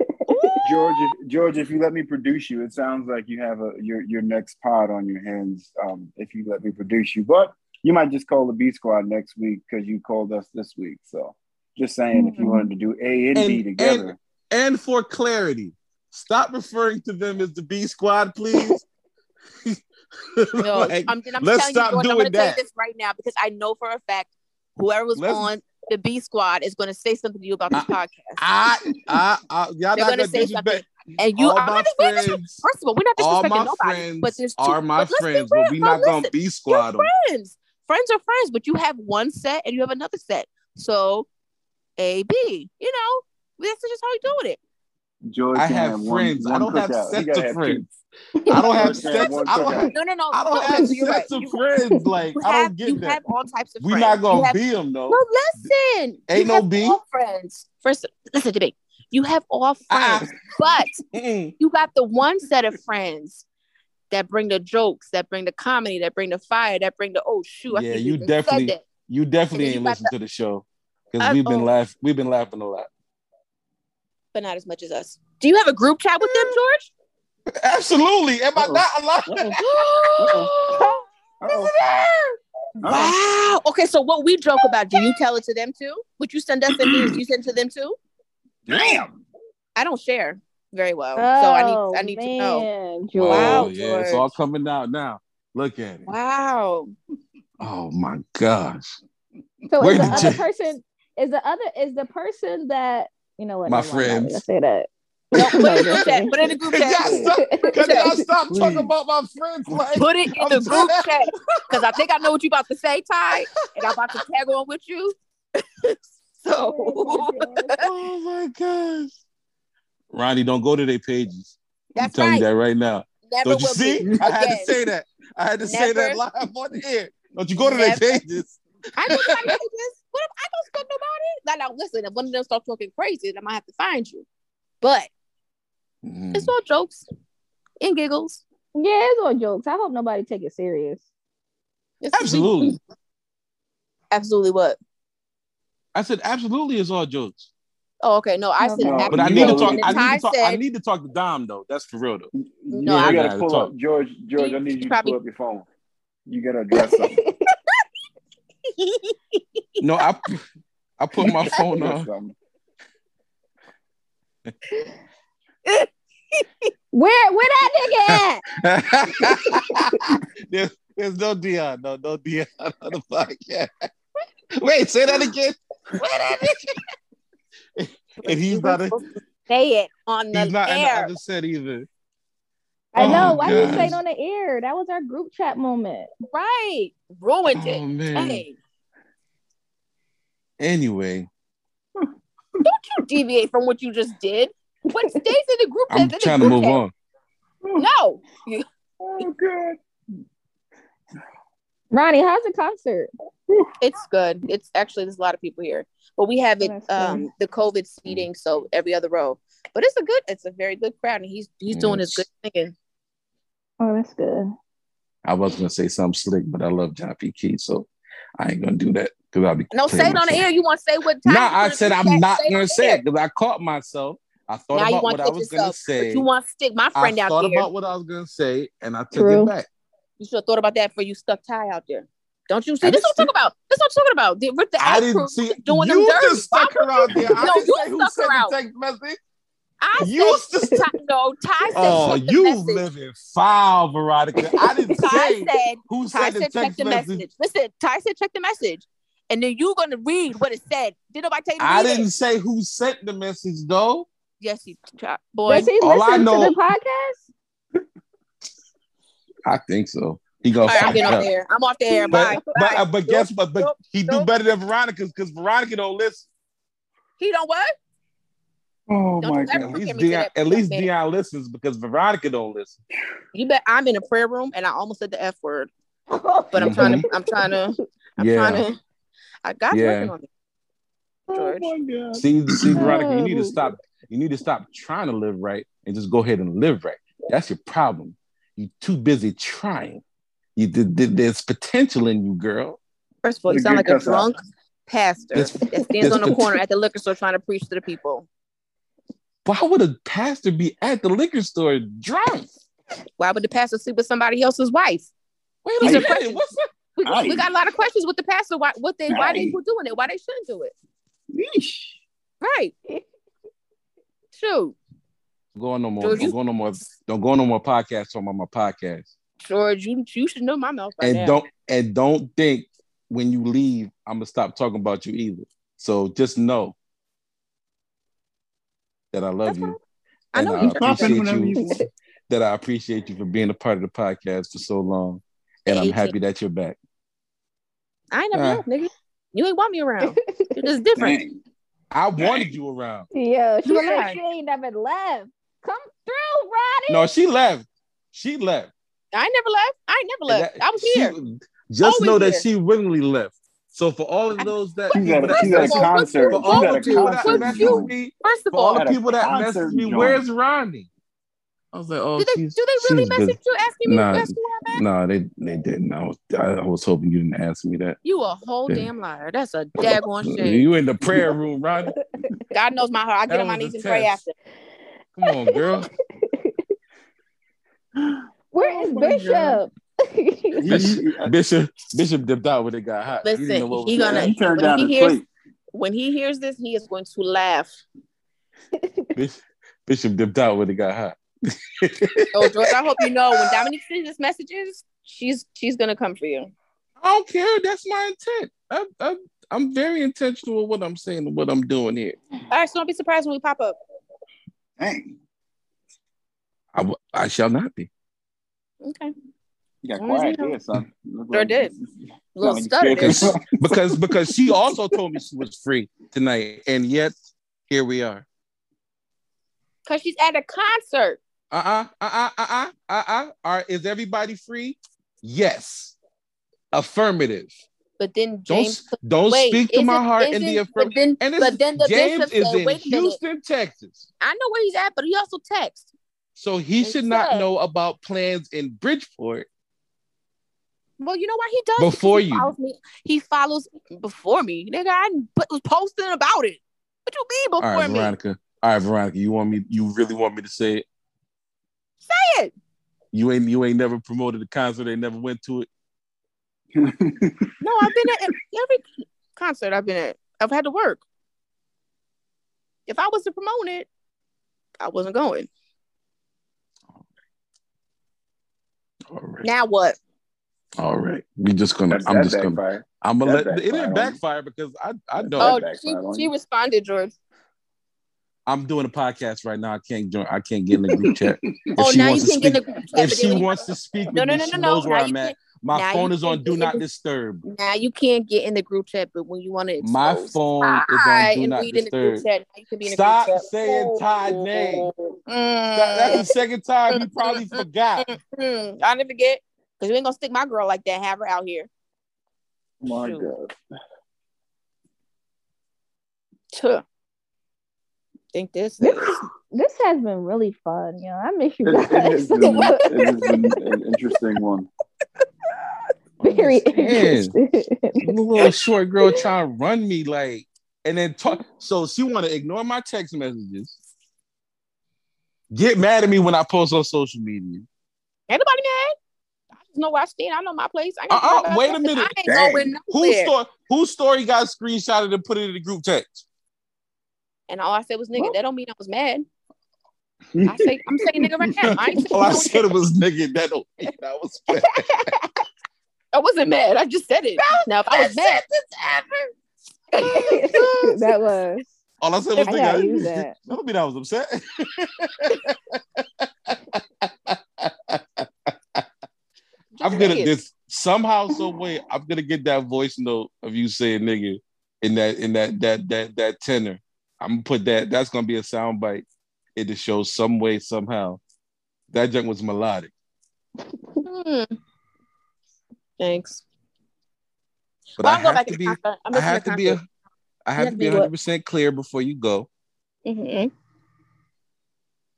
George, if, George, if you let me produce you, it sounds like you have a your your next pod on your hands. Um, if you let me produce you, but you might just call the B Squad next week because you called us this week. So, just saying, if you Mhm. wanted to do A and, B together, And for clarity, stop referring to them as the B Squad, please. No, Like, I'm, I'm let's telling stop you, George, I'm doing gonna tell that. you this right now because I know for a fact whoever was Let's- on the B Squad is gonna say something to you about this podcast. I, I, I, y'all They're not gonna gonna say something, disrespect. and you all I'm my not just being disres- friends, First of all, we're not all disrespecting my nobody, friends but there's two, are my but friends, real. but we No, not gonna listen, B squad them. friends. Friends are friends, but you have one set and you have another set. So A B, you know, that's just how you doing it. George, I can have one- friends. I don't have cookout. Sets of friends. two. I don't have George sets. I don't have. No, no, no. I don't no, have so you're right. of You- friends. Like You I have, don't get you that. have all types of friends. We friends. not gonna have- be them though. No, listen. Ain't you no have B. all friends. First, listen to me. You have all Ah. friends, but you got the one set of friends that bring the jokes, that bring the comedy, that bring the fire, that bring the oh shoot. Yeah, can't you believe definitely- said that. You definitely And then ain't you got listened to the show because we've been oh. laugh we've been laughing a lot. but not as much as us. Do you have a group chat with them, George? Absolutely. Am I Uh-oh. not alive? Uh-oh. Uh-oh. Uh-oh. wow. Okay, so what we joke about, do you tell it to them too? Would you send us the news? You send to them too? Damn. I don't share very well, so I Oh, need I oh, need to know. man, Oh, George. Wow, yeah, it's all coming out now. Look at it. Wow. Oh my gosh. So Where is the other you- person is the other is the person that you know what? My never mind, I'm not friends. say that. No, put it in the group chat. Put it in the group Yes, chat. stop- Can y'all stop Please. talking about my friends like Put it in I'm the group telling- chat because I think I know what you about to say, Ty, and I'm about to tag on with you. so Oh my oh, gosh. Ronnie, don't go to their pages. I'm telling right. you that right now. Never Don't you will see? be. I had to say that. I had to say that live on the air. Don't you go to their pages. I know somebody like this. What if I don't stuck nobody? Like, now listen, if one of them start talking crazy, then I might have to find you. But Mm. it's all jokes and giggles. Yeah, it's all jokes. I hope nobody take it serious. It's- Absolutely. Absolutely what? I said absolutely it's all jokes. Oh, okay. No, I said No, No, But I need to talk. I need to talk. I need to talk to Dom though. That's for real though. No, yeah, I- gotta gotta pull talk. up George. George, I need you to pull up your phone. You gotta address something. No, I I put my phone Address on. Where where that nigga at? there's, there's no Dion. No, no Dion on the podcast. Wait, say that again. Where that nigga? And he's You not a, say it on the he's not in the air. other set either. I know. Oh, Why you say it on the air? That was our group chat moment. right. Ruined Oh it. man. Hey, Anyway, Don't you deviate from what you just did. What stays in the group chat? I'm in the trying to move chat. on. No. Oh god. Ronnie, how's the concert? It's good. It's actually there's a lot of people here, but we have it That's um the COVID seating, so every other row. But it's a good, it's a very good crowd, and he's he's doing his good singing. Oh, that's good. I was gonna say something slick, but I love John P. Kee, so I ain't gonna do that because I'll be. No, say it on the air. You want to say what time? No, you I said I'm chat, not it on gonna say it because I caught myself. I thought Now you about want what I take was gonna yourself. say. You want to stick my I friend out thought there. about what I was gonna say, and I took True. it back. You should have thought about that before you stuck tie out there. Don't you see? I This is what I'm talking about. This is what I'm talking about. The, with the I ad didn't see doing them you dirty. just stuck Why her out there. I No, didn't you say who stuck sent her out. the text message. I You said, just- Ty, no, Ty said, Oh, you message. living foul, Veronica. I didn't Ty say said, who Ty sent the said, check text the message. message. Listen, Ty said, check the message. And then you going to read what it said. Did nobody tell you to I read didn't it? say who sent the message though. Yes, you, Ty, boy. Does he all I listen know- to the podcast? I think so. He gonna All right, I'm getting off up. the air. I'm off the air. But Bye. but, uh, Bye. but guess what? But Nope, he do nope. better than Veronica because Veronica don't listen. He don't what? Oh Don't my you ever At god. least at Dion, at least man. Dion listens because Veronica don't listen. You bet I'm in a prayer room and I almost said the F word. But I'm trying to, I'm trying to, I'm Yeah. trying to, I got Yeah. working on it. George. Oh my god. See, see, Veronica, you need to stop. You need to stop trying to live right and just go ahead and live right. That's your problem. You're too busy trying. You th- th- there's potential in you, girl. First of all, you sound like a cuss out. drunk pastor It's- that stands on the pot- corner at the liquor store trying to preach to the people. Why would a pastor be at the liquor store drunk? Why would the pastor sleep with somebody else's wife? Wait These a minute. questions. What's that? We, Aye. we got a lot of questions with the pastor. Why, what they, why they were doing it? Why they shouldn't do it? Yeesh. Right. Shoot, Go on no more. Don't go no more. Don't go no more podcasts talking about my podcast. George, you you should know my mouth by and now. don't and don't think when you leave, I'm gonna stop talking about you either. So just know that I love That's you. fine. I know I you. Appreciate you. you. That I appreciate you for being a part of the podcast for so long, and I'm Thank you. happy that you're back. I ain't never Uh. left, nigga. You ain't want me around. You're just different. Dang. I wanted you around. Yeah, she said she ain't never left. Come through, Ronnie. No, she left. She left. I never left. I ain't never left. that- I was she- here. Just Always know that here. she willingly left. So for all of those that She's people at a, that she's at a First of all, what's concert. for all She's the people that concert message you- joint. me, First of for all all, the people that concert message me, where's Ronnie? I was like, oh, Do they, do they really message good. you asking me Nah. asking where I'm at? No, they they didn't. I was I, I was hoping you didn't ask me that. You a whole Yeah. damn liar. That's a daggone shame. You in the prayer room, Ronnie? God knows my heart. I get That on my knees and pray test. after. Come on, girl. Where is Oh my God. Bishop? Bishop Bishop dipped out when it got hot. He didn't know Listen, what was he going gonna- he turned when down he the hears- plate. When he hears this, he is going to laugh. Bishop, Bishop dipped out when it got hot. So George, I hope you know when Dominique sends this messages, she's she's gonna come for you. I don't care. That's my intent. I, I, I'm very intentional with what I'm saying and what I'm doing here. All right, so don't be surprised when we pop up. Dang, I, w- I shall not be. Okay. you got As long as quiet you there, son. Look Sure like- did. Little like stutter scared there. them. Because because she also told me she was free tonight, and yet here we are. Cause she's at a concert. Uh uh uh uh uh uh uh. Are is everybody free? Yes. Affirmative. But then Don't James don't wait, speak to my heart in the affirmative. But then, And but then the James bishop is said, in wait a minute. Houston, Texas. I know where he's at, but he also texts. So he They should not know about plans in Bridgeport Well, you know why he does? Before he you. Follows me. He follows before me. Nigga, I was posting about it. What you mean before right, me? Veronica. All right, Veronica. You want me? You really want me to say it? Say it. You ain't you ain't never promoted a concert. They never went to it. No, I've been at every concert I've been at. I've had to work. If I was to promote it, I wasn't going. All right. Now what? All right. We just gonna. That- I'm that just gonna. backfired. I'm gonna that let it backfired on didn't backfire because I I know Oh, she, she responded, George. I'm doing a podcast right now. I can't join. I can't get in the group chat. If oh, she now you wants to can get in speak, the group chat. if she then when you- wants to speak, No, with no, me, no, she no, no. where Now I'm you at. can't- My now phone is on do not disturb. Now you can't get in the group chat, but when you want to My expose phone is on do not read in the group disturb. chat, now you can be in the Stop saying Ty name. Mm. That- that's the second time you probably forgot. Mm, I'll never forget. Because you ain't gonna stick my girl like that, have her out here. My Shoot. God. Tuh. Think this This, is this has been really fun, yo. I miss you It, it guys has been, it has been an interesting one. Very Understand. interesting. The little short girl trying to run me like, and then talk. So she want to ignore my text messages. Get mad at me when I post on social media. anybody mad? I just know where I stand. I know my place. I ain't Uh-uh, got wait a minute. nothing. I ain't going Whose story? Whose story got screenshotted and put it in the group text? And all I said was nigga. Well- that don't mean I was mad. I say I'm saying nigga right now. I ain't saying All I said it was nigga. That don't mean I was bad. I wasn't mad. I just said it. Now if I was mad, that was. All I said was I nigga. gotta use that. That don't mean I was upset. I'm gonna Just this somehow, some way. I'm gonna get that voice note of you saying nigga in that in that that that that tenor. I'm gonna put that. That's gonna be a sound bite in the show some way somehow. That junk was melodic. Hmm. Thanks. But Well, I have back to be. I'm I have to be a. I have to be be 100 percent clear before you go. hmm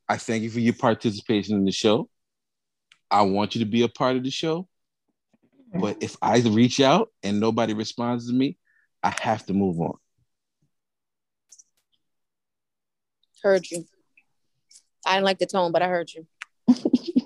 I thank you for your participation in the show. I want you to be a part of the show. But if I reach out and nobody responds to me, I have to move on. Heard you. I didn't like the tone, but I heard you.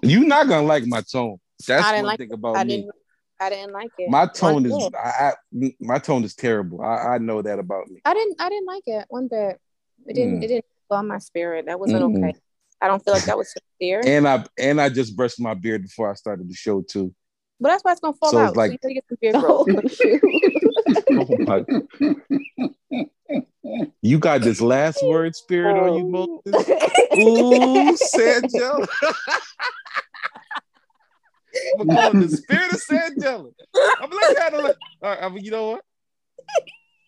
You're not gonna like my tone. That's what I one like thing about I me. didn't. I didn't like it. My tone One is. I, I my tone is terrible. I, I know that about me. I didn't. I didn't like it one bit. It didn't. Mm. It didn't go on my spirit. That wasn't Mm-mm. okay. I don't feel like that was sincere. And I and I just brushed my beard before I started the show too. but that's why it's gonna fall So it's out. like- so you gotta get some beard growth. Oh. You got this last word spirit on you. Moses. Ooh, Sangela. I'm gonna call it the spirit of Sangela. I'm gonna let you handle it. All right, I'm, you know what?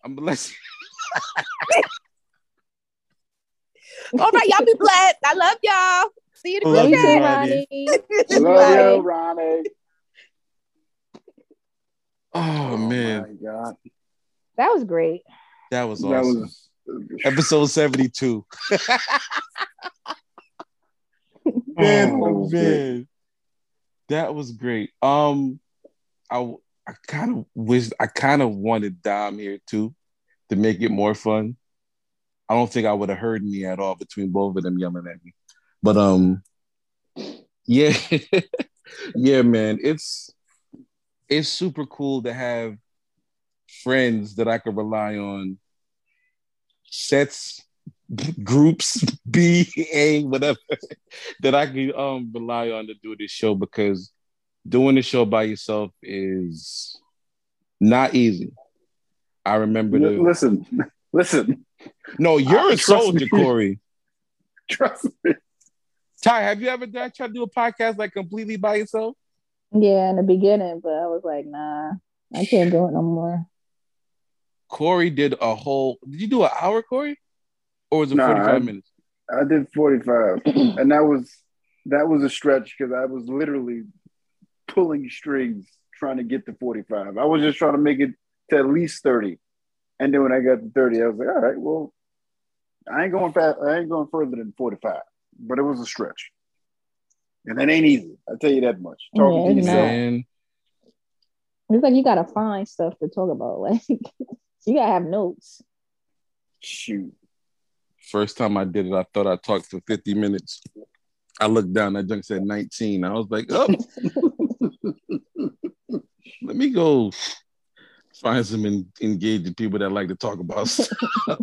I'm gonna let you. All right, y'all be blessed. I love y'all. See you in the Love group you. Ronnie. Love Bye. you, Ronnie. Oh, oh man, my God. that was great. that was That awesome. was Episode 72. man, Oh, that oh, man. That was great. Um, I I kind of wish I kind of wanted Dom here too to make it more fun. I don't think I would have heard me at all between both of them yelling at me. But um, yeah, yeah, man, it's it's super cool to have friends that I could rely on. Sets, groups, B, A, whatever that I can um rely on to do this show because doing the show by yourself is not easy. I remember the Listen, listen, no, you're Uh, a soldier, me. Corey. trust me. Ty, have you ever done try to do a podcast like completely by yourself? Yeah, in the beginning, but I was like, nah, I can't do it no more. Corey did a whole. Did you do an hour, Corey, or was it Nah, forty five I- minutes? I did 45. and that was that was a stretch because I was literally pulling strings trying to get to 45. I was just trying to make it to at least 30. And then when I got to 30, I was like, all right, well, I ain't going fast, I ain't going further than 45. But it was a stretch. And that ain't easy. I'll tell you that much. Talking Yeah, to it's yourself. Man, It's like you gotta find stuff to talk about. Like you gotta have notes. Shoot. First time I did it, I thought I talked for fifty minutes. I looked down, that junk said nineteen. I was like, oh, let me go find some en- engaging people that like to talk about stuff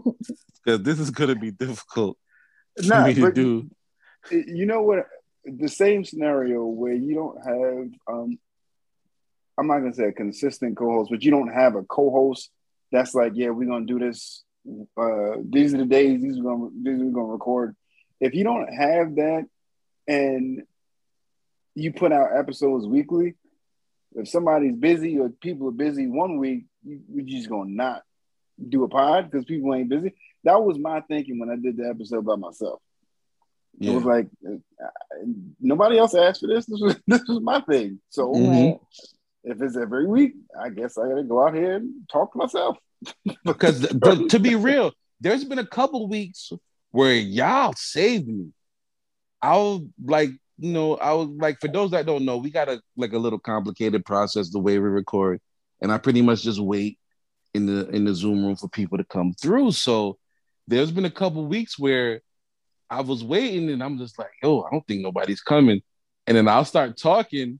because this is gonna be difficult for Nah, me to do. you know what the same scenario where you don't have um i'm not gonna say a consistent co-host but you don't have a co-host that's like yeah we're gonna do this uh these are the days these are gonna these are gonna record if you don't have that and you put out episodes weekly if somebody's busy or people are busy one week you, you're just gonna not do a pod because people ain't busy that was my thinking when i did the episode by myself it was like uh, nobody else asked for this. This was this was my thing. So Mhm. If it's every week, I guess I gotta go out here and talk to myself. Because th- to be real, there's been a couple weeks where y'all saved me. I was like, you know, I was like, for those that don't know, we got a like a little complicated process the way we record, and I pretty much just wait in the in the Zoom room for people to come through. So there's been a couple weeks where I was waiting, and I'm just like, yo, I don't think nobody's coming, and then I'll start talking,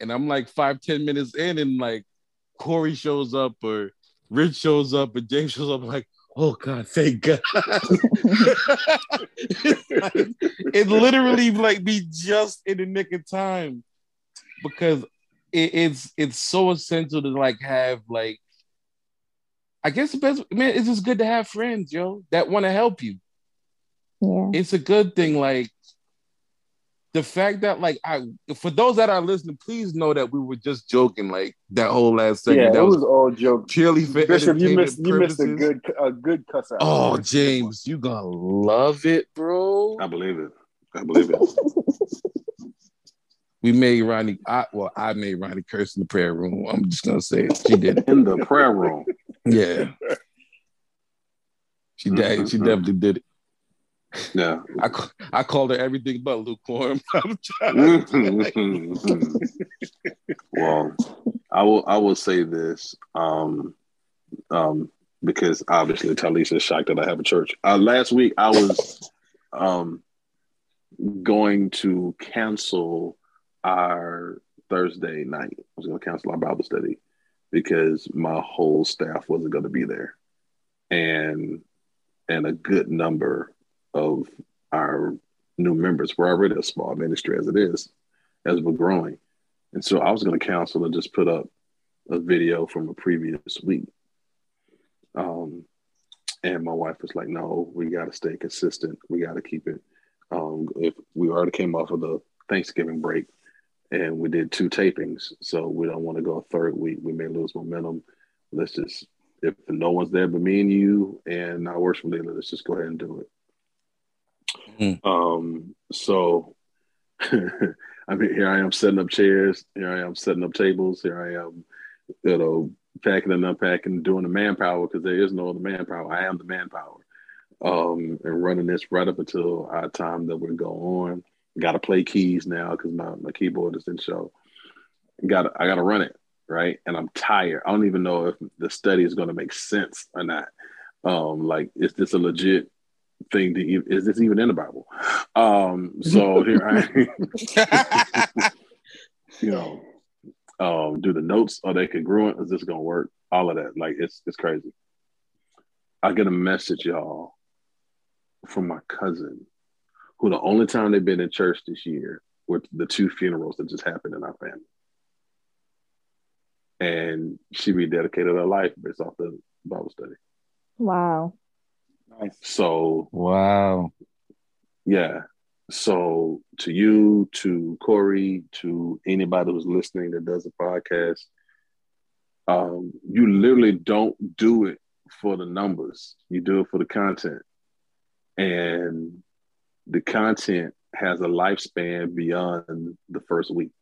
and I'm like five ten minutes in, and like Corey shows up or Rich shows up and James shows up like, oh God, thank God. Like- it literally like be just in the nick of time because it, it's it's so essential to like have like I guess the best man, it's just good to have friends, yo, that want to help you. Yeah. It's a good thing. Like the fact that like I for those that are listening, please know that we were just joking like that whole last segment. yeah, that it was was all joke. purely for Bishop, you entertainment missed you missed a good a good cuss out. Oh, James, you gonna love it, bro. I believe it. I believe it. We made Ronnie. I, well, I made Ronnie curse in the prayer room. I'm just gonna say it. She did it. In the prayer room. Yeah, she did. She mm-hmm. definitely did it. Yeah. I I called her everything but lukewarm. I'm well, I will I will say this. Um um because obviously Talisa is shocked that I have a church. Uh, last week I was um going to cancel our Thursday night. I was going to cancel our Bible study because my whole staff wasn't going to be there, and and a good number of our new members We're already a small ministry as it is, as we're growing, and so I was going to counsel and just put up a video from a previous week. Um, and my wife was like, "No, we got to stay consistent. We got to keep it." Um, if we already came off of the Thanksgiving break, and we did two tapings, so we don't want to go a third week. We may lose momentum. Let's just, if no one's there but me and you and our worship leader, let's just go ahead and do it. Um, so, I mean, here I am setting up chairs. Here I am setting up tables. Here I am, you know, packing and unpacking, doing the manpower because there is no other manpower. I am the manpower. Um, and running this right up until our time that we go on. Got to play keys now because my, my keyboard is in show. Got I got to run it right, and I'm tired. I don't even know if the study is going to make sense or not. Um, like, is this a legit thing? To even, is this even in the Bible? Um, so here I, you know, um, do the notes are they congruent? Is this going to work? All of that, like it's it's crazy. I get a message, y'all, from my cousin, who the only time they've been in church this year were the two funerals that just happened in our family. And she rededicated her life based off the Bible study. Wow. Nice. So Wow. yeah. So to you, to Corey, to anybody who's listening that does a podcast, um, you literally don't do it for the numbers. You do it for the content. And the content has a lifespan beyond the first week.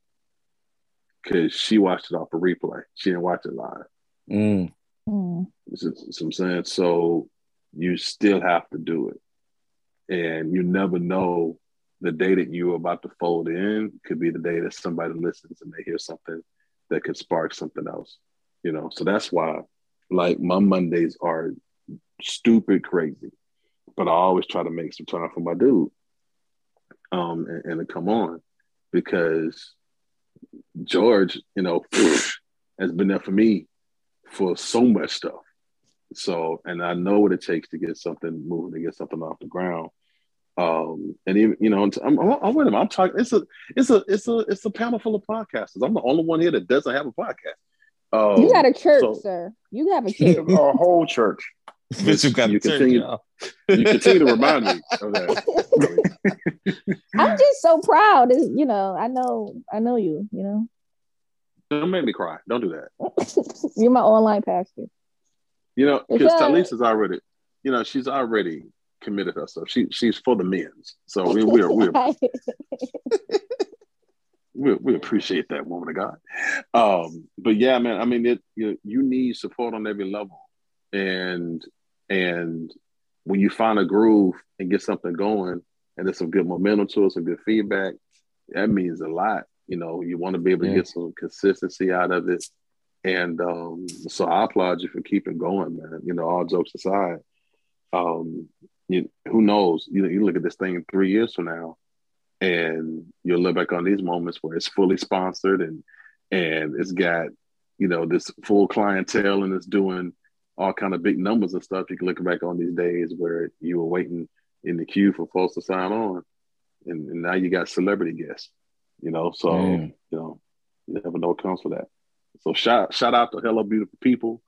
Cause she watched it off a replay. She didn't watch it live. Mm. Mm. This is what I'm saying. So you still have to do it. And you never know the day that you're about to fold in could be the day that somebody listens and they hear something that could spark something else. You know, so that's why like my Mondays are stupid crazy. But I always try to make some time for my dude. Um and, and to come on because George, you know, has been there for me for so much stuff. So, and I know what it takes to get something moving, to get something off the ground. Um, and even you know, I'm, I'm, I'm with him. I'm talking. It's a, it's a, it's a, it's a panel full of podcasters. I'm the only one here that doesn't have a podcast. Um, you got a church, so- sir. You have a church. A whole church. Bitch, you got You continue- y'all. you continue to remind me of that. I'm just so proud. It's- You know, I know, I know you. You know, Don't make me cry. Don't do that. you're my online pastor. You know, It's because a- Talisa's already, you know, she's already committed herself. She she's for the men's. So we we're we're we, we appreciate that woman of God. Um, but yeah, man, I mean, it you, you need support on every level, and and when you find a groove and get something going, and there's some good momentum to it, some good feedback, that means a lot. You know, you want to be able to Yeah. get some consistency out of it, and um, so I applaud you for keeping going, man. You know, all jokes aside, um, you, who knows? You know, you look at this thing three years from now, and you'll look back on these moments where it's fully sponsored and and it's got you know this full clientele and it's doing all kind of big numbers and stuff. You can look back on these days where you were waiting in the queue for folks to sign on, and, and now you got celebrity guests. You know, so Mm. you know you never know what comes for that. So shout shout out to Hello Beautiful People.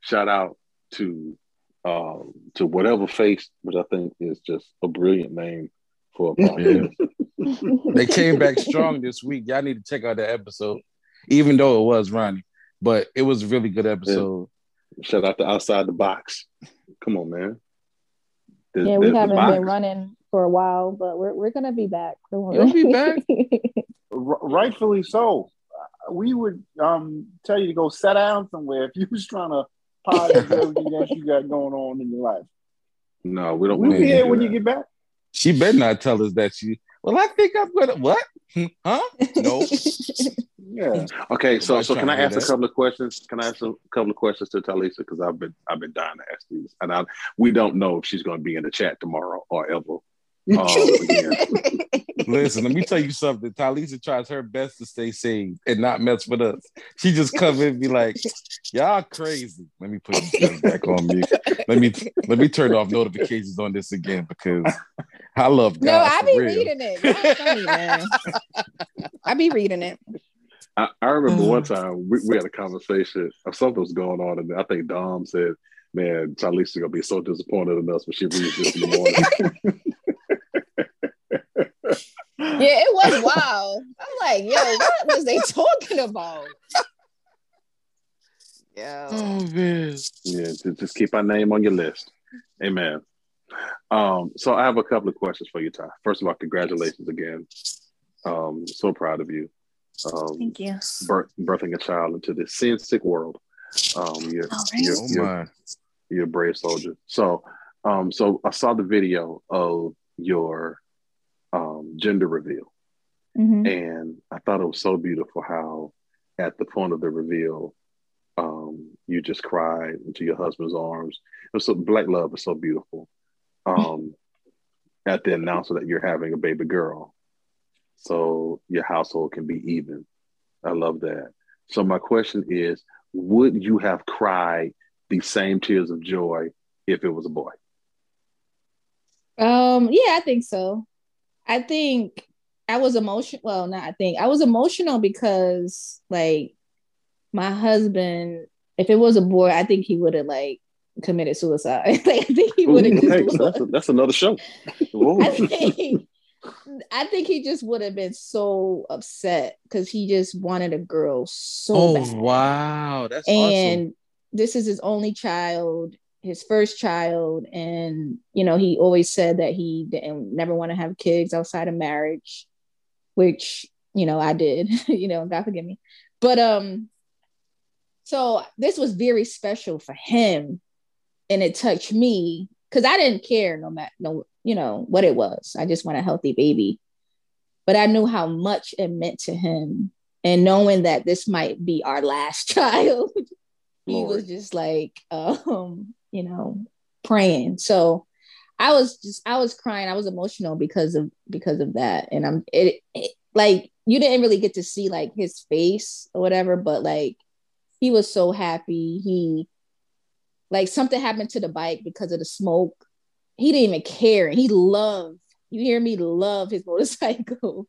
Shout out to um, to whatever face, which I think is just a brilliant name for a podcast. They came back strong this week. Y'all need to check out that episode, even though it was Ronnie. But it was a really good episode. Shout out to Outside the Box. Come on, man. The- yeah, we the- the haven't been running for a while, but we're we're gonna be back. You'll be back. R- rightfully so. We would um tell you to go sit down somewhere if you was trying to positive everything else you got going on in your life. No, we don't. We'll be here when that. you get back. She better not tell us that she. Well, I think I'm gonna. What? Hmm, Huh? No. Yeah. Okay, so so can I ask a couple of questions? Can I ask a couple of questions to Talisa because I've been I've been dying to ask these, and I we don't know if she's going to be in the chat tomorrow or ever. Oh, again. Listen, let me tell you something. Talisa tries her best to stay safe and not mess with us. She just come in and be like, "Y'all crazy." Let me put this back on me. Let me let me turn off notifications on this again because I love God. no, I for be real. reading it. Funny, man. I be reading it. I, I remember one mm. time we, we had a conversation of something was going on, and I think Dom said, "Man, Talisa's gonna be so disappointed in us when she reads this in the morning." Yeah, it was wild. I'm like, yo, what was they talking about? Yeah. Oh man. Yeah, just, just keep our name on your list. Amen. Um, so I have a couple of questions for you, Ty. First of all, congratulations again. Um, so proud of you. Um, Thank you. birth, birthing a child into this sin sick world. Um, you're, All right. you're, Oh you're, you're a brave soldier. So, um, so I saw the video of your um, gender reveal, Mhm. And I thought it was so beautiful how, at the point of the reveal, um, you just cried into your husband's arms. It was so black love is so beautiful. Um, at the announcement that you're having a baby girl, so your household can be even. I love that. So my question is, would you have cried the same tears of joy if it was a boy? Um, yeah, I think so. I think I was emotional. Well, not I think I was emotional because like my husband, if it was a boy, I think he would have like committed suicide. like, I think he would have hey, that's, a- that's another show. I think I think he just would have been so upset because he just wanted a girl so Oh bad. wow, that's and this is his only child his first child and you know he always said that he didn't never want to have kids outside of marriage which you know i did you know god forgive me. But um so this was very special for him and it touched me because i didn't care no matter no you know what it was. I just want a healthy baby. But i knew how much it meant to him and knowing that this might be our last child he Lord. was just like um you know praying. So i was just i was crying. I was emotional because of because of that. And i'm it, it like you didn't really get to see like his face or whatever but like he was so happy. He like something happened to the bike because of the smoke. He didn't even care. He loved you hear me love his motorcycle.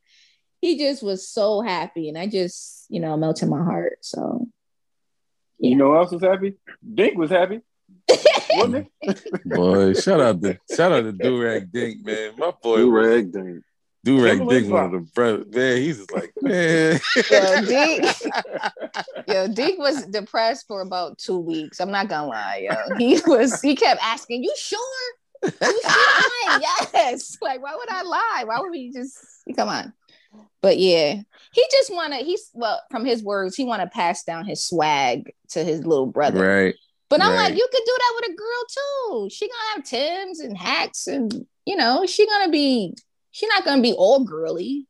He just was so happy. And i just you know melted my heart. So You know who else was happy? Dink was happy, wasn't he? awesome. Boy, shout out to shout out to Durag Dink, man. My boy Blue was rag thing. Durag Dink, one of the brothers. Man, he's just like, man. Yo, Deke, yo, Deke was depressed for about two weeks. I'm not gonna lie, yo. He was. He kept asking, "You sure? You sure?" Yes. Like, why would I lie? Why would we just come on? But yeah, he just wanna. He's well, from his words, he want to pass down his swag to his little brother. right. But I'm right. like, you could do that with a girl too. She gonna have Timbs and hats, and you know, she gonna be. She not gonna be all girly.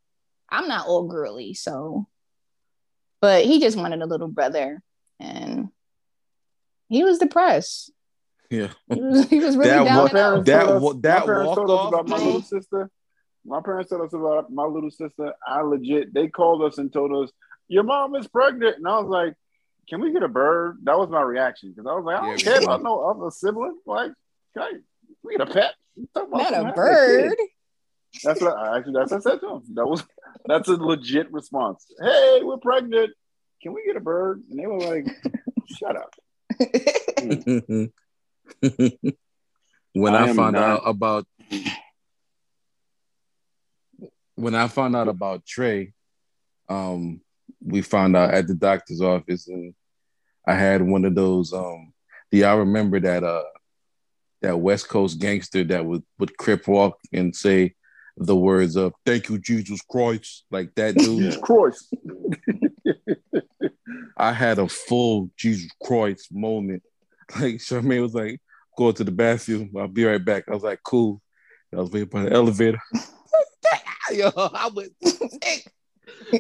I'm not all girly, so. But he just wanted a little brother, and he was depressed. Yeah. He was, he was really That down wa- and out. that told us- wa- that my parents told us walk-off, about my little sister. My parents told us about my little sister. I legit, they called us and told us, Your mom is pregnant. And I was like, Can we get a bird? That was my reaction. Because I was like, I don't Yeah, care about no other sibling. Like, can I, we get a pet? You talking about Not a bird. That's what I actually that's what I said to him. That was that's a legit response. Hey, we're pregnant. Can we get a bird? And they were like, Shut up. when I I, found not- out about when I found out about Trey, um, we found out at the doctor's office, and I had one of those. Um, do y'all remember that uh that West Coast gangster that would would crip walk and say the words of "Thank you, Jesus Christ," like that dude? Yeah. Christ. I had a full Jesus Christ moment. Like Charmaine was like, "Go to the bathroom. I'll be right back." I was like, "Cool." I was waiting for the elevator. Yo, I went sick.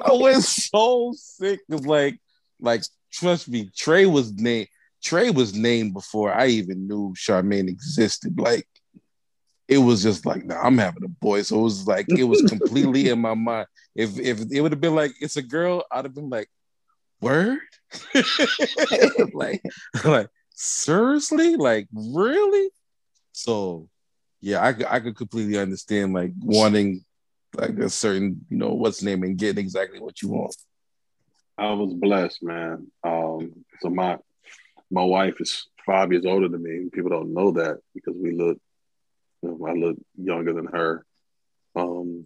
I went so sick. Cause like, like, trust me, Trey was named. Trey was named before I even knew Charmaine existed. Like, it was just like, nah, I'm having a boy. So it was like, it was completely in my mind. If if it would have been like it's a girl, I'd have been like, word? like, like seriously? Like, really? So yeah, I, I could completely understand like wanting like a certain, you know, what's name and getting exactly what you want. I was blessed, man. Um, so my my wife is five years older than me. People don't know that because we look, you know, I look younger than her. Um,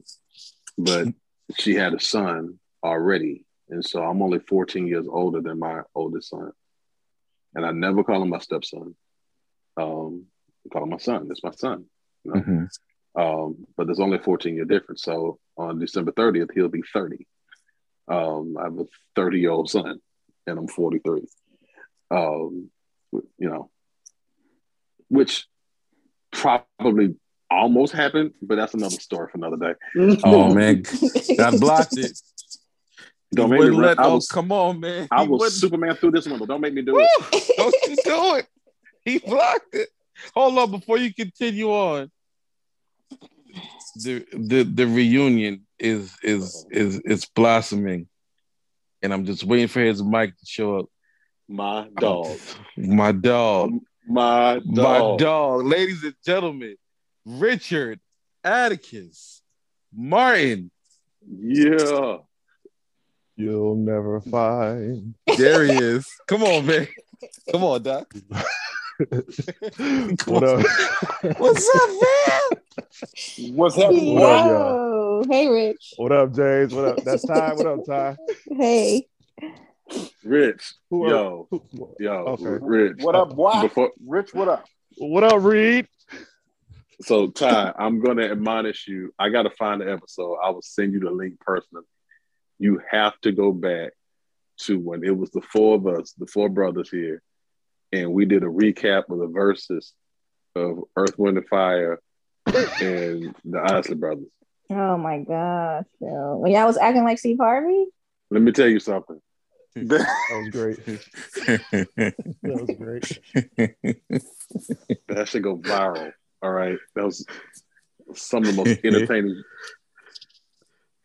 but she had a son already, and so I'm only 14 years older than my oldest son, and I never call him my stepson. Um, I call him my son. That's my son. You know? Mm-hmm. Um, but there's only a 14 year difference. So on December 30th, he'll be 30. Um, I have a 30 year old son, and I'm 43. Um, you know, which probably almost happened, but that's another story for another day. Oh man, God blocked it. Don't make me. wouldn't run- let- I oh, was, come on, man. I He was wouldn't- Superman through this window. Don't make me do it. Don't you do it. He blocked it. Hold on, before you continue on. The the the reunion is is is is blossoming. And I'm just waiting for his mic to show up. My dog. My dog. My dog. My dog. Ladies and gentlemen, Richard Atticus Martin. Yeah. You'll never find. There he is. Come on, man. Come on, Doc. what up? What's up, man? What's happening? What up, y'all? Hey, Rich. What up, James? What up? That's Ty. What up, Ty? Hey. Rich. Who up? Yo. Who- Yo. Okay. Rich. What up, boy? Before Rich, what up? What up, Reed? so Ty, I'm gonna admonish you. I gotta find the episode. I will send you the link personally. You have to go back to when it was the four of us, the four brothers here, and we did a recap of the Verzuz of Earth, Wind, and Fire and the Isley Brothers. Oh my gosh. Yo. When y'all was acting like Steve Harvey? Let me tell you something. That was great. That was great. That should go viral. All right. That was some of the most entertaining.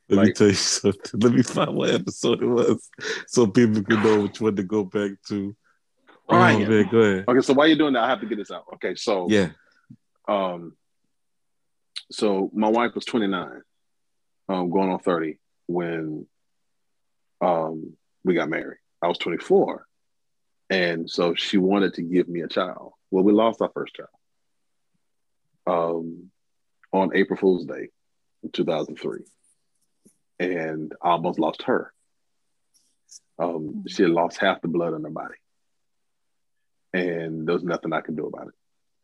Let me tell you something. Let me find what episode it was so people can know which one to go back to. Oh, Ryan. man, go ahead. Okay, so while you're doing that, I have to get this out. Okay, so Yeah. um so my wife was 29 um going on 30 when um we got married i was 24 and so she wanted to give me a child well we lost our first child um on april fool's day in 2003 and i almost lost her um she had lost half the blood in her body and there was nothing i could do about it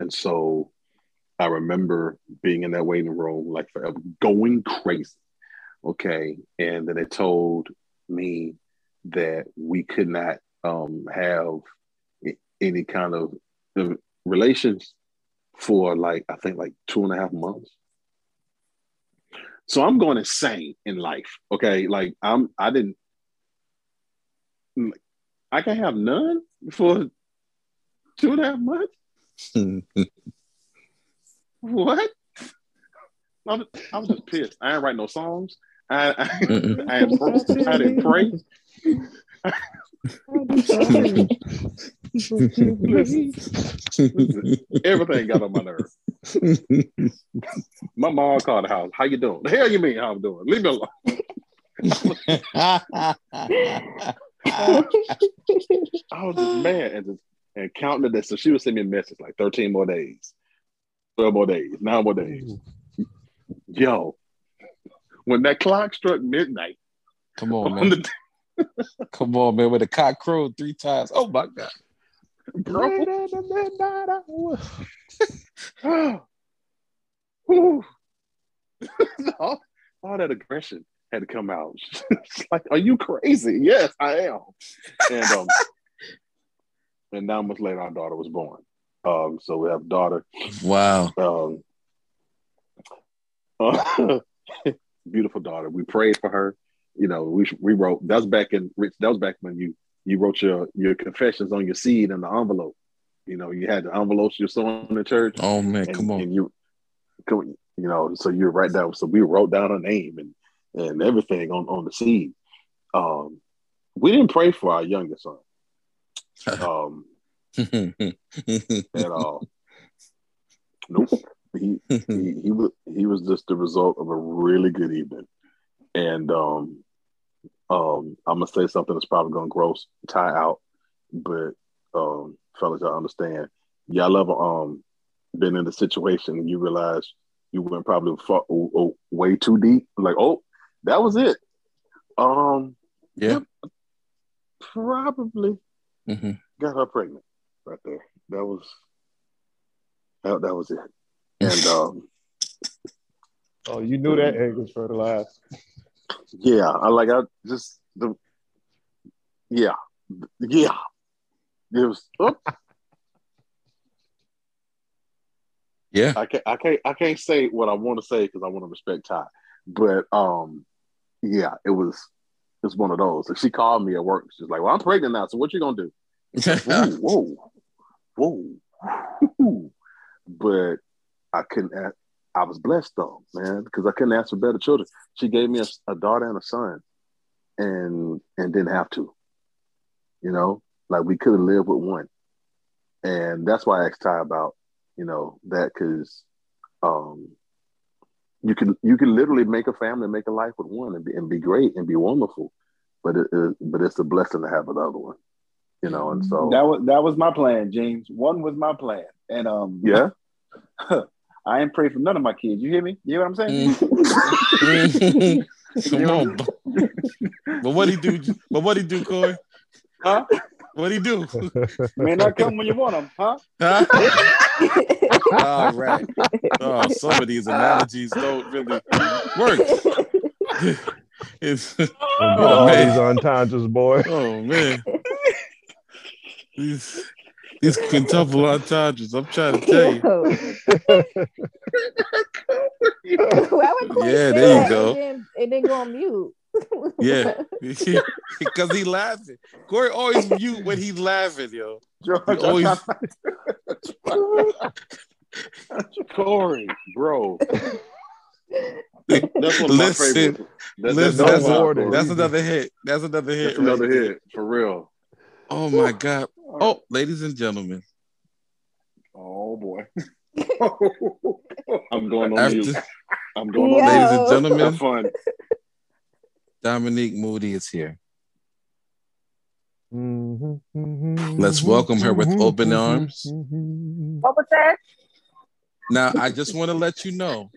and so I remember being in that waiting room like forever, going crazy. Okay. And then they told me that we could not um, have any kind of uh, relations for like, I think like two and a half months. So I'm going insane in life. Okay. Like I'm, I didn't, I can have none for a half much? What? I was, I was just pissed. I ain't write no songs. I I, I, ain't I didn't pray. Everything got on my nerve. My mom called the house. How you doing? The hell you mean how I'm doing? Leave me alone. I was just mad and just and counting the days. So she would send me a message like 13 more days, 12 more days, nine more days. Yo, when that clock struck midnight Come on, on man. the Come on, man. With a cock crowed three times. Oh my God. bro, Late in the midnight hour. All, all that aggression had to come out. It's like, are you crazy? Yes, I am. And um, and nine months later, our daughter was born. Um, so we have a daughter. Wow. Um, uh, beautiful daughter. We prayed for her. You know, we we wrote. That's back in Rich. That was back when you you wrote your your confessions on your seed in the envelope. You know, you had the envelopes you're sewing in the church. Oh man, and, come on. And you, come- you know, so you're right down. So we wrote down her name and and everything on on the seed. Um, we didn't pray for our youngest son. Um, at all. Nope. He, he he was he was just the result of a really good evening. And um um I'm gonna say something that's probably gonna gross tie out, but um fellas, y'all understand. Y'all ever um been in a situation and you realize you went probably far, oh, oh, way too deep? Like, oh, that was it. Um yeah. probably Mhm. got her pregnant right there. That was that, that was it. And um Oh, you knew that egg was fertilized. yeah, I like I just the yeah. Yeah. It was oh. Yeah. I can't I can't I can't say what I want to say because I want to respect Ty. But um, yeah, it was it's one of those. Like she called me at work. She's like, "Well, I'm pregnant now, so what you gonna do?" Whoa, whoa, whoa. but I couldn't. Ask, I was blessed though, man, because I couldn't ask for better children. She gave me a, a daughter and a son, and and didn't have to. You know, like we could have lived with one, and that's why I asked Ty about you know that because um you can you can literally make a family make a life with one and be, and be great and be wonderful but it, it but it's a blessing to have another one you know and so That was that was my plan, James. One was my plan, and um, yeah I ain't pray for none of my kids. You hear me? You hear what I'm saying? Mm. Come on. But what he do? But what he do, Corey? Huh? What he do? May not come when you want them, huh? Huh? All right. Oh, some of these analogies don't really work. It's, Get oh all these man. entendres, boy. Oh man. These these quintuple entendres. I'm trying to tell you. Yeah, there you go. It didn't, it didn't go on mute. Yeah. Because he laughing. Corey always mute when he's laughing, yo. George, He always Corey bro that's one of my Listen, favorite that, listen, that's, that's, a- that's another hit. That's another hit. that's another right there. hit for real Oh my god. Oh, ladies and gentlemen. Oh boy. i'm going on After, mute i'm going on ladies and gentlemen, have fun Dominique Moody is here. Mm-hmm. Let's welcome her with open arms. What was that? Now, I just want to let you know,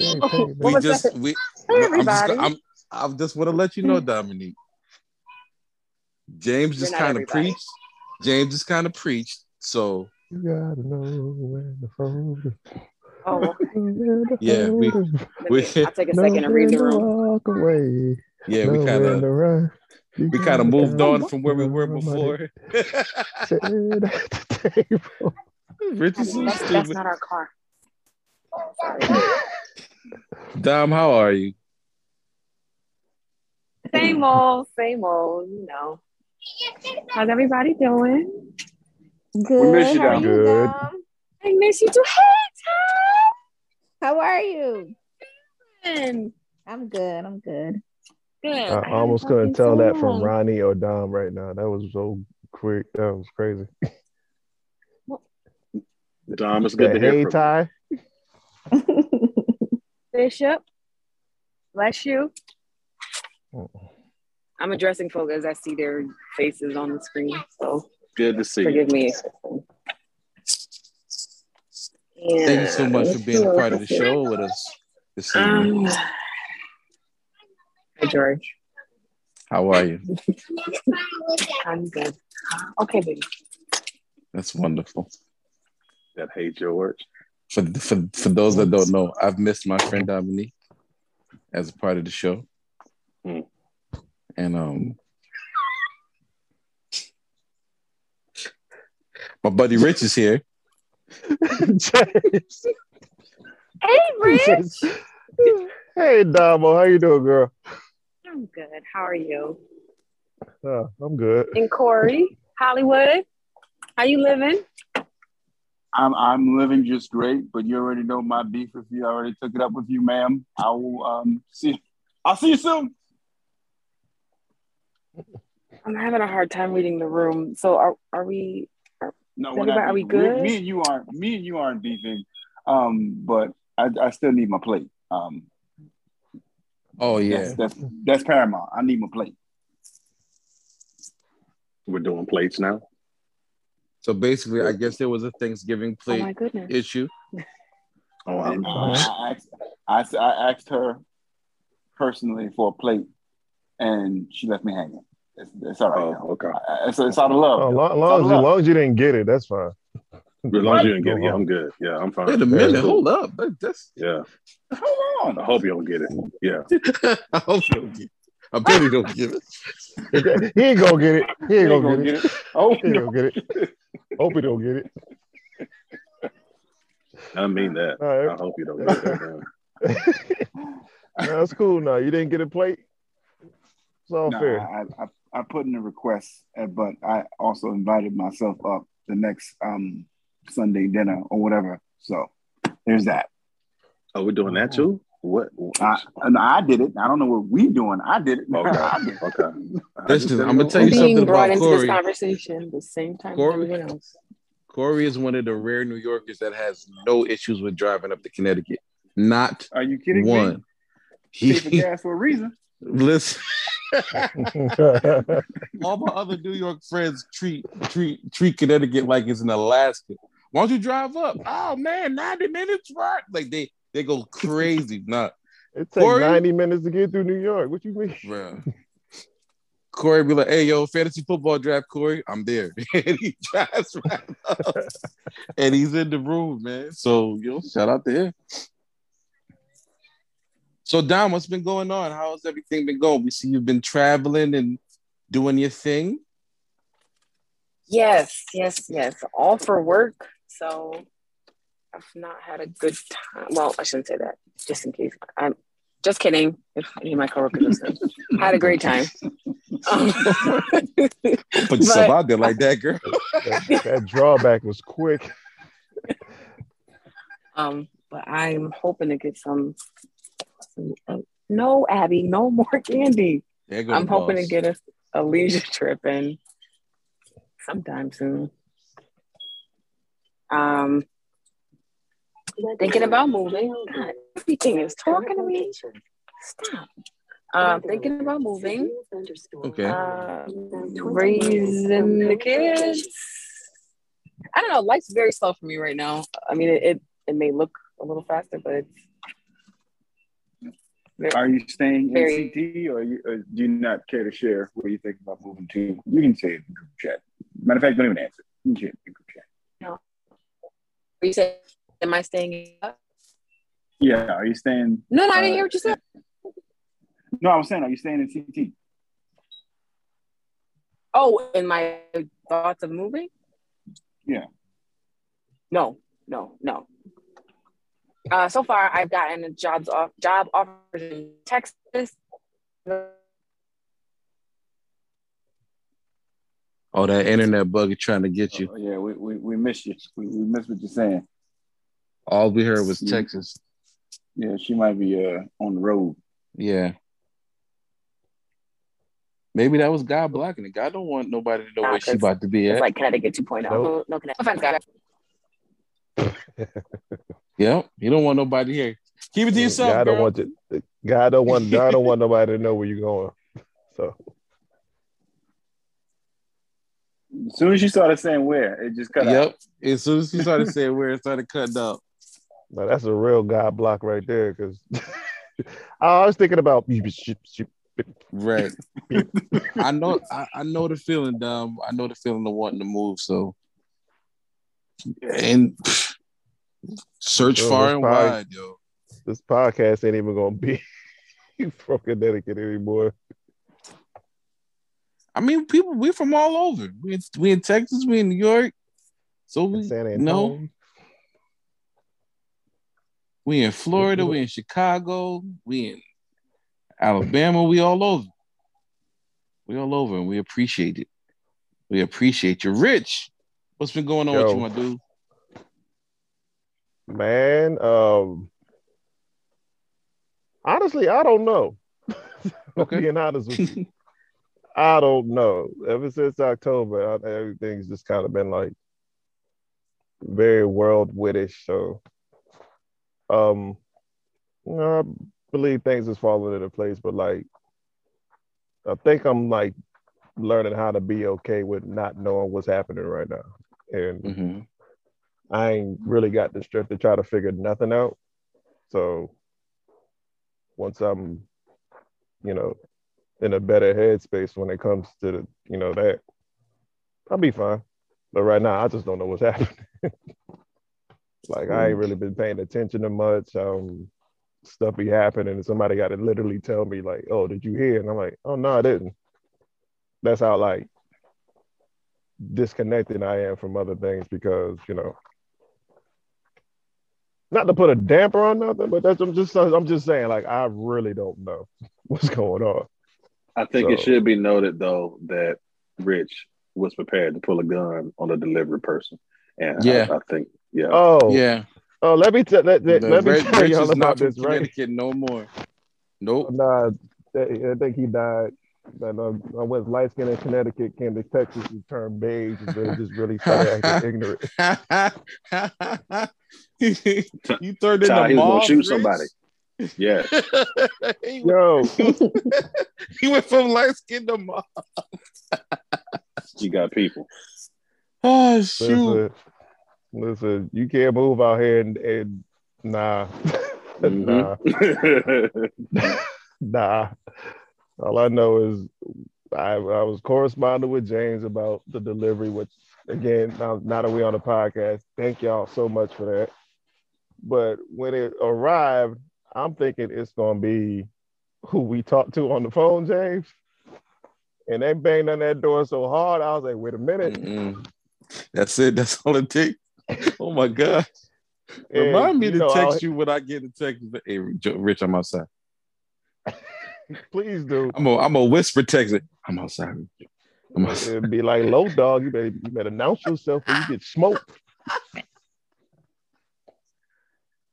Mm-hmm. we just that? we. Hey, I'm just, everybody. I'm, I just want to let you know, Dominique. James just You're not kind of preached. James just kind of preached. So You gotta know when to fold. it. Oh, Yeah, we- let we I'll take a second and read the Know when to room. Walk away. yeah, we kind of to run. You we kind of moved on from where we were before. at the table. Richardson, That's, that's not our car. Dom, how are you? Same old, same old, you know. How's everybody doing? Good. miss you, How are Dom. you, Good. Dom? I miss you too. How are you? I'm good. I'm good. Good. I haven't almost talked couldn't tell that from. Ronnie or Dom right now. That was so quick. That was crazy. dom it's good to hear hey from you. tie. Bishop, bless you. I'm addressing folks as I see their faces on the screen, so good to see you forgive me. Thank you so much for being a part of the show with us this evening. Um, hi, George. How are you? I'm good. Okay, baby. That's wonderful. that hey george For, for for those that don't know, I've missed my friend Dominique as a part of the show, Hmm. And um, my buddy Rich is here. Hey, Rich. hey, Damo. How you doing, girl? I'm good. How are you? Uh, I'm good. And Corey, Hollywood, how you living? I'm I'm living just great, but you already know my beef with you. I already took it up with you, ma'am. I will um see. I'll see you soon. I'm having a hard time reading the room. So are are we? No, we're not are we beefing. good? Me and you aren't. Me and you aren't beefing. Um, but I, I still need my plate. Um, Oh yeah, that's, that's that's paramount. I need my plate. we're doing plates now so basically, I guess there was a Thanksgiving Oh plate my goodness. issue. oh Um, I'm, I, asked, I, s- I asked her personally for a plate, and she left me hanging. It's, it's all right. oh now. okay I- It's, it's out of love. Oh, long, long, as, you, love. long as you didn't get it, that's fine. as long as you didn't get it yeah i'm good yeah i'm fine Wait a minute, hold up. That- That's yeah Hold on. i hope you don't get it yeah I hope you don't get. It. I bet he don't give it. he ain't gonna get it. He You ain't ain't gonna get it. Oh, He ain't gonna get it. Hope he don't get it. I mean that. All I hope you don't get that down. That's cool. Now you didn't get a plate. It's all No, fair. I, I I put in a request, uh, but I also invited myself up the next um Sunday dinner or whatever. So there's that. Oh, we're doing that too? What? I and I did it. I don't know what we doing. I did it. Okay. I did it. Okay. I Listen, just I'm gonna tell you being something brought about into this Corey. conversation at the same time Corey? as everyone else. Corey is one of the rare New Yorkers that has no issues with driving up to Connecticut. Not Are you kidding me? one. Pay for He gas for a reason. listen. All my other New York friends treat treat treat Connecticut like it's in Alaska. Why don't you drive up? Oh man, 90 minutes, right? Like they they go crazy. Nah, it takes Corey? 90 minutes to get through New York. What you mean? bro. Corey be like, hey yo, fantasy football draft, Corey. I'm there. and he drives right up. and he's in the room, man. So yo, shout out to him. So Dom, what's been going on? How's everything been going? We see you've been traveling and doing your thing. Yes, yes, yes. All for work. So I've not had a good time. Well, I shouldn't say that, just in case. I'm just kidding. If any of my coworkers listen, had a great time. Um, Put yourself But- out there like that, girl. That, that drawback was quick. um, but I'm hoping to get some. No, Abby, no more candy. I'm hoping to get a, a leisure trip in sometime soon. Um, thinking about moving. God, everything is talking to me. Stop. Um, thinking about moving. Okay. Uh, raising the kids. I don't know. Life's very slow for me right now. I mean, it it, it may look a little faster, but it's very, Are you staying in CT or, you, or do you not care to share where you think about moving to? You can say it in the group chat. Matter of fact, don't even answer. You can share it in group chat. No. Are you said, am I staying? up? Yeah, are you staying? No, no, I didn't Uh, hear what you said. No, I was saying, are you staying in CT? Oh, in my thoughts of moving? Yeah. No, no, no. Uh, so far, I've gotten jobs off job offers in Texas. Oh, that internet bug is trying to get you. Oh, yeah, we, we, we miss you. We, we miss what you're saying. All we heard was Mm. Texas. Yeah, she might be uh, on the road. Yeah. Maybe that was God blocking it. God don't want nobody to know Nah, where she 'cause about to be It's at. like Connecticut 2.0. Nope. No, Connecticut. Offense, guys. Yeah. You don't want nobody here. Keep it to yourself, God girl. don't want you. God don't want. God don't want nobody to know where you're going. So As soon as you started saying where, it just cut out. Yep. As soon as you started saying where it started cutting up. now that's a real God block right there. Because I was thinking about. Right. I know I, I know the feeling, Dom. I know the feeling of wanting to move. So and pff, search Sure, far and probably- wide, yo. This podcast ain't even gonna be from Connecticut anymore. I mean, people, we're from all over. We in, we in Texas, we in New York. So we San no, we in Florida, we in Chicago, we in Alabama, we all over. We all over and we appreciate it. We appreciate you. Rich, what's been going on with Yo. you, my dude? Man, um, honestly, I don't know. Okay. Being honest with you, I don't know. Ever since October, I, everything's just kind of been like very world wittish. So, um, you know, I believe things is falling into place, but like, I think I'm like learning how to be okay with not knowing what's happening right now, and hmm I ain't really got the strength to try to figure nothing out. So once I'm, you know, in a better headspace when it comes to the, you know, that, I'll be fine. But right now, I just don't know what's happening. like I ain't really been paying attention to much. Um, stuff be happening, and somebody got to literally tell me like, "Oh, did you hear?" And I'm like, "Oh no, I didn't." That's how like disconnected I am from other things because you know not to put a damper on nothing, but that's I'm just I'm just saying like I really don't know what's going on. I think it should be noted though that Rich was prepared to pull a gun on a delivery person, and Yeah. I, I think yeah, Oh, Yeah. oh, let me tell let, let, The let me Red tell Rich y'all is about not from this, right? No more. Nope. Nah, I think he died. That uh, I went light skinned in Connecticut, came to Texas and turned beige, and really just really started acting ignorant. you turned into Child, he was gonna shoot Rich? somebody. yeah. he, Yo, he went from light skin to mob. You got people. Oh shoot! listen, listen, you can't move out here and, and nah, nah, Mhm. nah. All I know is I, I was corresponding with James about the delivery, which again, now, now that we're on the podcast, thank y'all so much for that. But when it arrived, I'm thinking it's gonna be who we talked to on the phone, James. And they banged on that door so hard, I was like, wait a minute. Mm-mm. That's it. That's all it takes. Oh my god! And, Remind me to know, text I'll- you when I get a text. Hey, Rich, I'm outside. Please do. I'm a, I'm a whisper text. it. I'm outside. I'm outside. It'd be like low dog. You better you better announce yourself or you get smoked.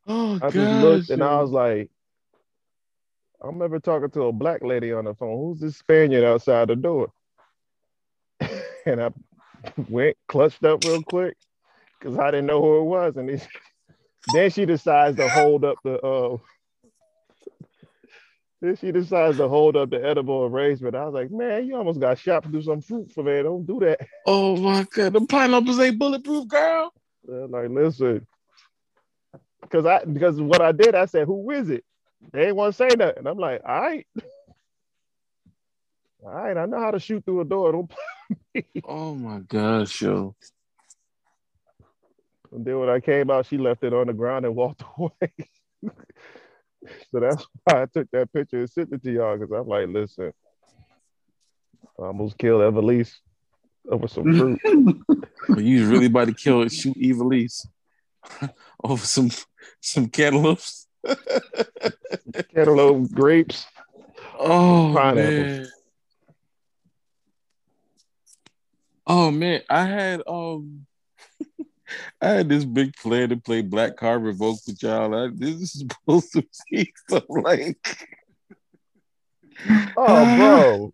Oh I gosh! just looked and I was like, I'm remember talking to a black lady on the phone. Who's this Spaniard outside the door? and I went clutched up real quick because I didn't know who it was. And then she decides to hold up the uh then she decides to hold up the edible arrangement. I was like, man, you almost got shot through some fruit for man. Don't do that. oh my god! The pineapples ain't bulletproof, girl. They're like, listen, because I because what I did, I said, who is it? They ain't want to say nothing. I'm like, all right, all right, I know how to shoot through a door. Don't. play me. Oh my gosh, yo. And then when I came out, she left it on the ground and walked away. So that's why I took that picture and sent it to y'all because I'm like, listen, I almost killed Evelise over some fruit. But you was really about to kill it, shoot Evilise over some some cantaloupes. Cantaloupe grapes. Oh Pineapples. man. Oh man, I had um I had this big plan to play Black Card Revoke with y'all. I, this is supposed to be so like Oh, bro.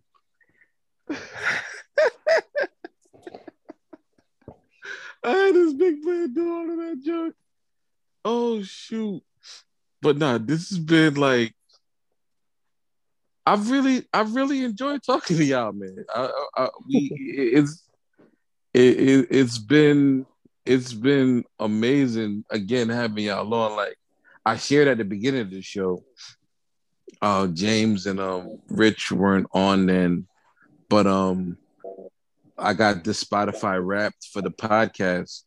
I had this big plan to do all of that junk. Oh shoot. But nah, this has been like I've really I've really enjoyed talking to y'all, man. I, I, we it's it, it, it's been it's been amazing again having y'all on. Like I shared at the beginning of the show, uh James and um Rich weren't on then, but um I got this Spotify wrapped for the podcast.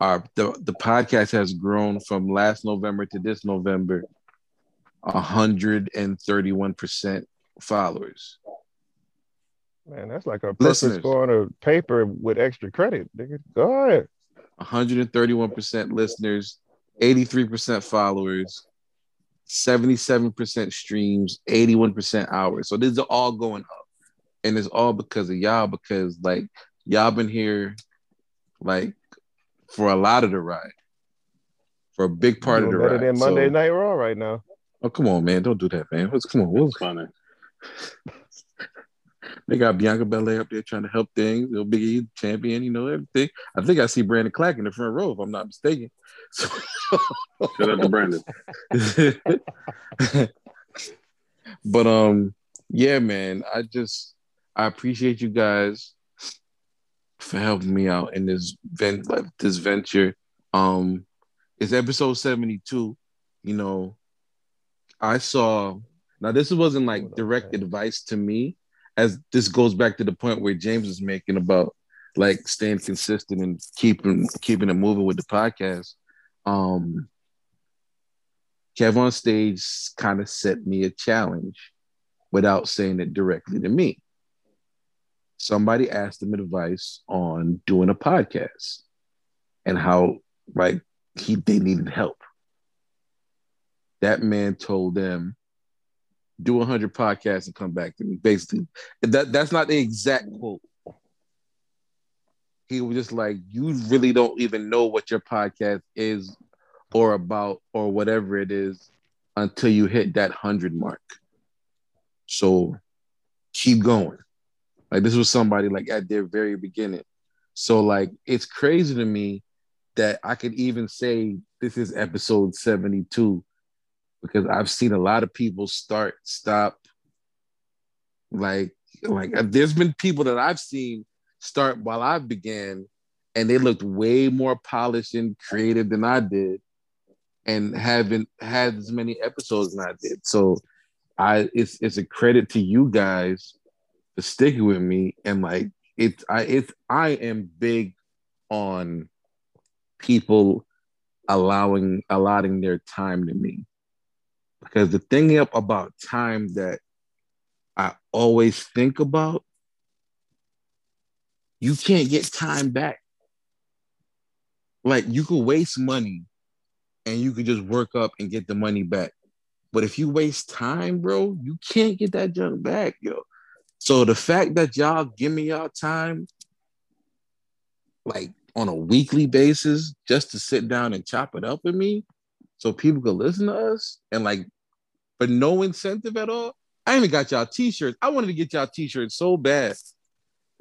Our the, the podcast has grown from last November to this November, hundred and thirty-one percent followers. Man, that's like a perfect Listeners. score on a paper with extra credit. Nigga. Go ahead. 131% listeners, 83% followers, 77% streams, 81% hours. So these are all going up. And it's all because of y'all, because like y'all been here like for a lot of the ride. For a big part of the Doing better ride. than Monday So- Night Raw right now. Oh, come on, man. Don't do that, man. What's come on? What's, Funny. they got Bianca Belair up there trying to help things. Little Big E champion, you know, everything. I think I see Brandon Clack in the front row, if I'm not mistaken. So, Shout out to Brandon. but um, yeah, man, I just I appreciate you guys for helping me out in this vent like this venture. Um, it's episode 72. You know, I saw now this wasn't like direct advice to me, as this goes back to the point where James was making about like staying consistent and keeping keeping it moving with the podcast. Um Kev on stage kind of set me a challenge without saying it directly to me. Somebody asked him advice on doing a podcast and how like he they needed help. that man told them, "Do 100 podcasts and come back to me." Basically, that that's not the exact quote. He was just like, "You really don't even know what your podcast is, or about, or whatever it is, until you hit that hundred mark." So, keep going. Like this was somebody like at their very beginning. So like it's crazy to me that I could even say this is episode 72 because I've seen a lot of people start, stop. Like, like uh, there's been people that I've seen start while I began, and they looked way more polished and creative than I did, and haven't had as many episodes than I did. So I it's it's a credit to you guys for sticking with me and like it's I it's I am big on people allowing allotting their time to me because the thing about time that I always think about you can't get time back. Like you could waste money and you could just work up and get the money back. But if you waste time bro you can't get that junk back yo. So the fact that y'all give me y'all time, like on a weekly basis, just to sit down and chop it up with me, so people could listen to us, and like for no incentive at all. I even got y'all t-shirts. I wanted to get y'all t-shirts so bad.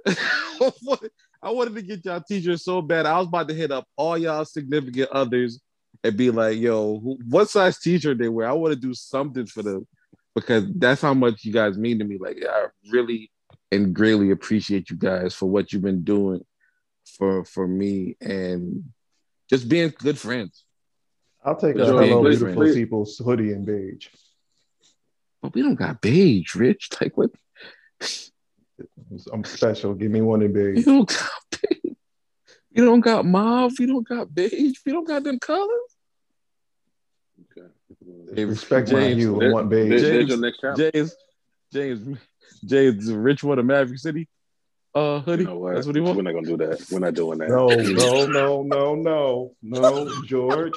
I wanted to get y'all t-shirts so bad. I was about to hit up all y'all significant others and be like, "Yo, what size t-shirt they wear? I want to do something for them." because that's how much you guys mean to me. Like I really and greatly appreciate you guys for what you've been doing for for me and just being good friends. I'll take a hello beautiful friends. people's hoodie in beige. But we don't got beige, Rich. Like what? I'm special. Give me one in beige. You don't got beige. You don't got mauve. You don't got beige. You don't got them colors. Hey, respect James, you. I want beige. James, James, James, James, rich one of Maverick City. Uh, hoodie. You know what? That's what he wants. We're not gonna do that. We're not doing that. No, no, no, no, no, no, George,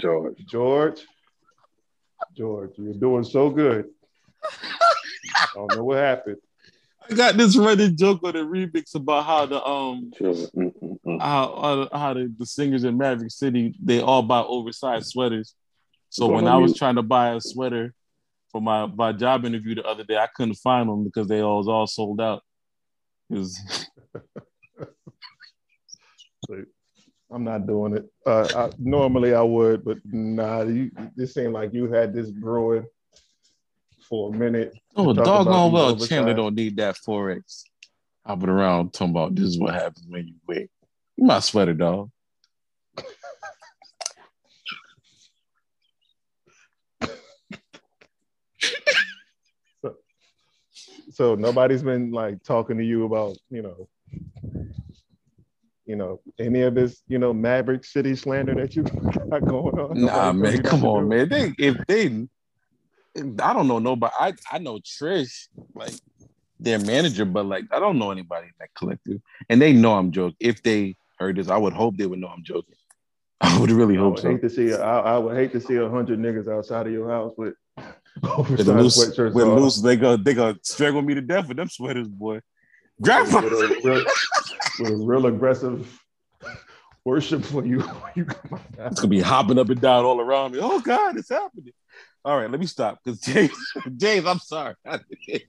George, George, George. You're doing so good. I don't know what happened. I got this running joke on the remix about how the um how how the, the singers in Maverick City they all buy oversized sweaters so when I was trying to buy a sweater for my my job interview the other day, I couldn't find them because they all was all sold out. Was... I'm not doing it. Uh, I, normally I would, but nah. You, this seemed like you had this brewing for a minute. Oh, doggone well, Chandler don't need that forex. Hopping around talking about this is what happens when you wait. My sweater, dog. so, So nobody's been like talking to you about, you know, you know, any of this, you know, Maverick City slander that you got going on. Nah, man, come on, man. They if they I don't know nobody. I, I know Trish, like their manager, but like I don't know anybody in that collective. And they know I'm joking. If they heard this, I would hope they would know I'm joking. I would really hope I would so. Hate to see, I, I would hate to see a hundred niggas outside of your house with with loose, with loose, they go they go strangle me to death with them sweaters, boy. Grandpa with a, real, with a real aggressive worship when you when you come It's gonna be hopping up and down all around me. Oh God, it's happening. All right, let me stop because James, James, I'm sorry.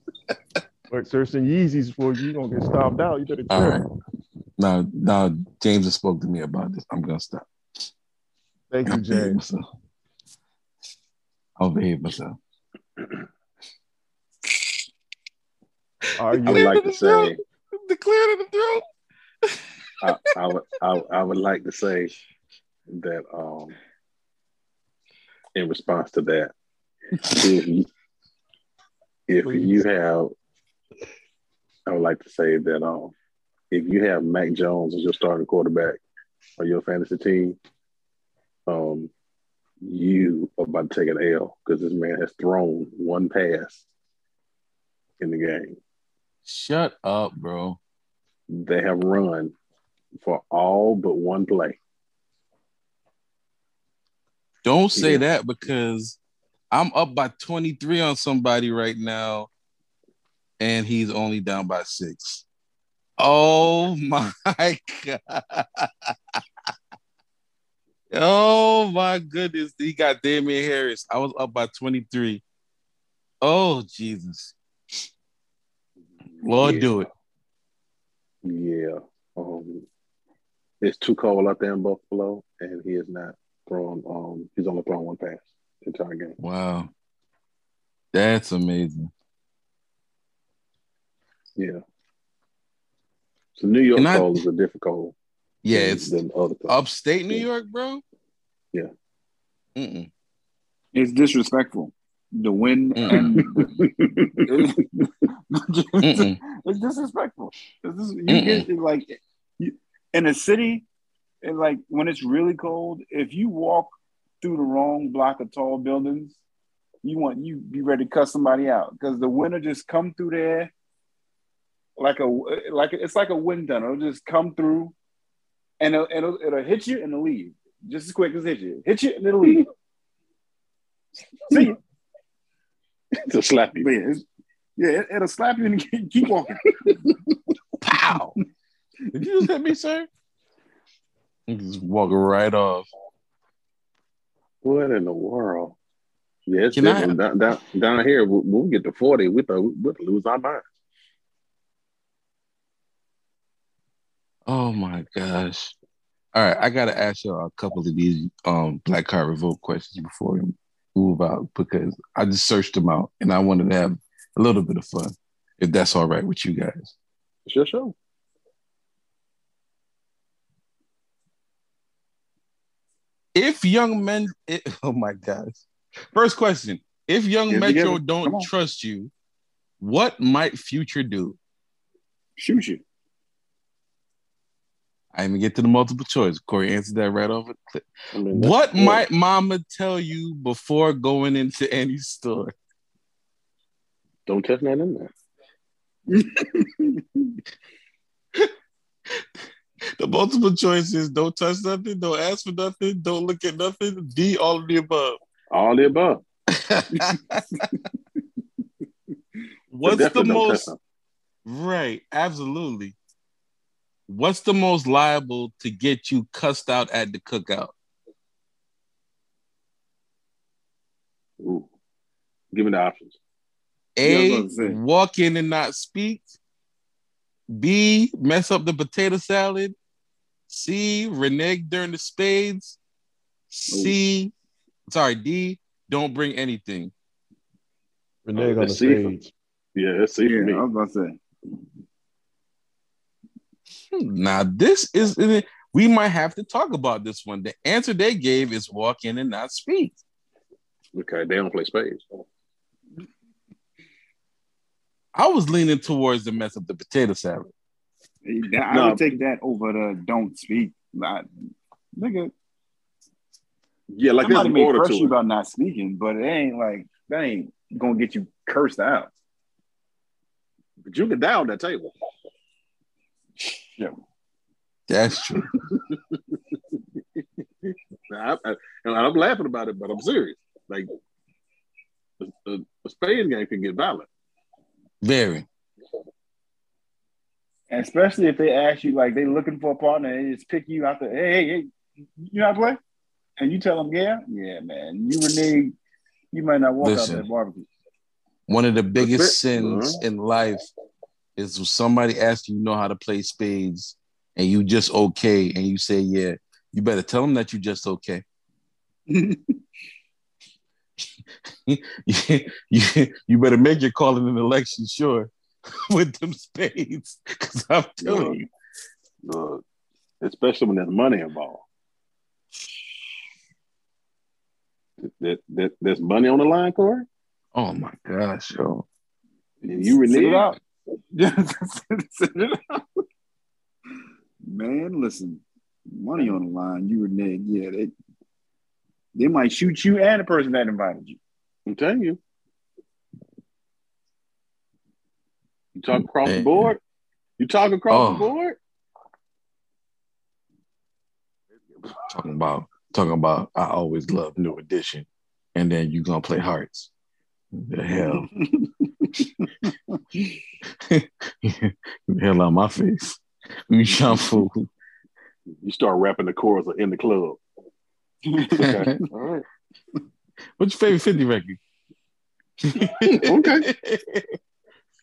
Like search some Yeezys for you. You gonna get stomped out. You better. All right. Now, now James has spoke to me about this. I'm gonna stop. Thank you, James. I'll behave myself. Are you I would like to say declared in the throat? I, I, would I, I would like to say that um in response to that, if you, if you have I would like to say that um if you have Mac Jones as your starting quarterback or your fantasy team, um you are about to take an L because this man has thrown one pass in the game. Shut up, bro. They have run for all but one play. Don't say yeah. that because I'm up by 23 on somebody right now, and he's only down by six. Oh my god. Oh my goodness. He got Damien Harris. I was up by 23. Oh Jesus. Lord, Yeah. do it. Yeah. Um, it's too cold out there in Buffalo, and he is not throwing. Um, he's only throwing one pass the entire game. Wow. That's amazing. Yeah. So New York And I- cold is a different cold. Yeah, it's than other cold. upstate New Yeah. York, bro. Yeah. Mm-mm. It's disrespectful. The wind and Mm-mm. it's disrespectful. It's dis- you get it like you, in a city, and like when it's really cold, if you walk through the wrong block of tall buildings, you want you be ready to cut somebody out because the wind will just come through there like a like it's like a wind tunnel. It'll just come through, and it'll, it'll it'll hit you and it'll leave just as quick as hit you. Hit you and it'll leave. See ya. to slap But you. yeah, it's, yeah, it, it'll slap you and keep- keep walking. Pow. Did you just hit me, sir? You just walk right off. What in the world? Yeah, it's I- down, down, down here. We'll, we'll get to forty. We thought we'd lose our minds. Oh my gosh. All right, I gotta ask you a couple of these um Black Card Revoked questions before we move out because I just searched them out and I wanted to have a little bit of fun, if that's all right with you guys. It's your show. If young men, it, oh my gosh. First question: If young it Metro don't trust you, what might Future do? Shoot you. I didn't even get to the multiple choice. Corey answered that right off. I mean, What yeah. might Mama tell you before going into any store? Don't touch nothing in there. The multiple choices: don't touch nothing, don't ask for nothing, don't look at nothing. D, all of the above. All the above. What's the Definitely don't touch most right? Absolutely. What's the most liable to get you cussed out at the cookout? Ooh. Give me the options. Yeah, I was A, about to walk in and not speak. B, mess up the potato salad. C, renege during the spades. C, sorry, D, don't bring anything. Renege uh, on the let's see if- Yeah, let's see for Yeah, me. I was about to say. Now, this is, we might have to talk about this one. The answer they gave is walk in and not speak. Okay, they don't play spades. I was leaning towards the mess up the potato salad. I No. would take that over the don't speak. Like, nigga, Yeah, like there's somebody an may order to you it. about not speaking, but it ain't like that ain't gonna get you cursed out. But you can die on that table. Yeah. That's true. Now, I, I, and I'm laughing about it, but I'm serious. Like, a, a, a spades game can get violent. Very. And especially if they ask you like they looking for a partner and they just pick you out the hey, hey, hey, you not play? And you tell them, yeah, yeah, man. You renege, you might not walk Listen. out that barbecue. One of the biggest Respect. sins uh-huh. in life is when somebody asks you, you know how to play spades and you just okay and you say, yeah, you better tell them that you just okay. you, you better make your call in an election sure with them spades. Because I'm telling you, Look, especially when there's money involved. That, that, there's money on the line, Corey. oh my gosh, yo. And you Sit it renege. Out. Sit it out. Man, listen, money on the line. You renege. Yeah, they they might shoot you and the person that invited you. I'm telling you. You talk across Hey. the board. You talk across Oh. the board. Talking about talking about I always love new edition. and then you gonna play hearts. The hell, the hell out my face. You jump fool. You start rapping the chorus in the club. Okay. All right. What's your favorite 50 record? Okay.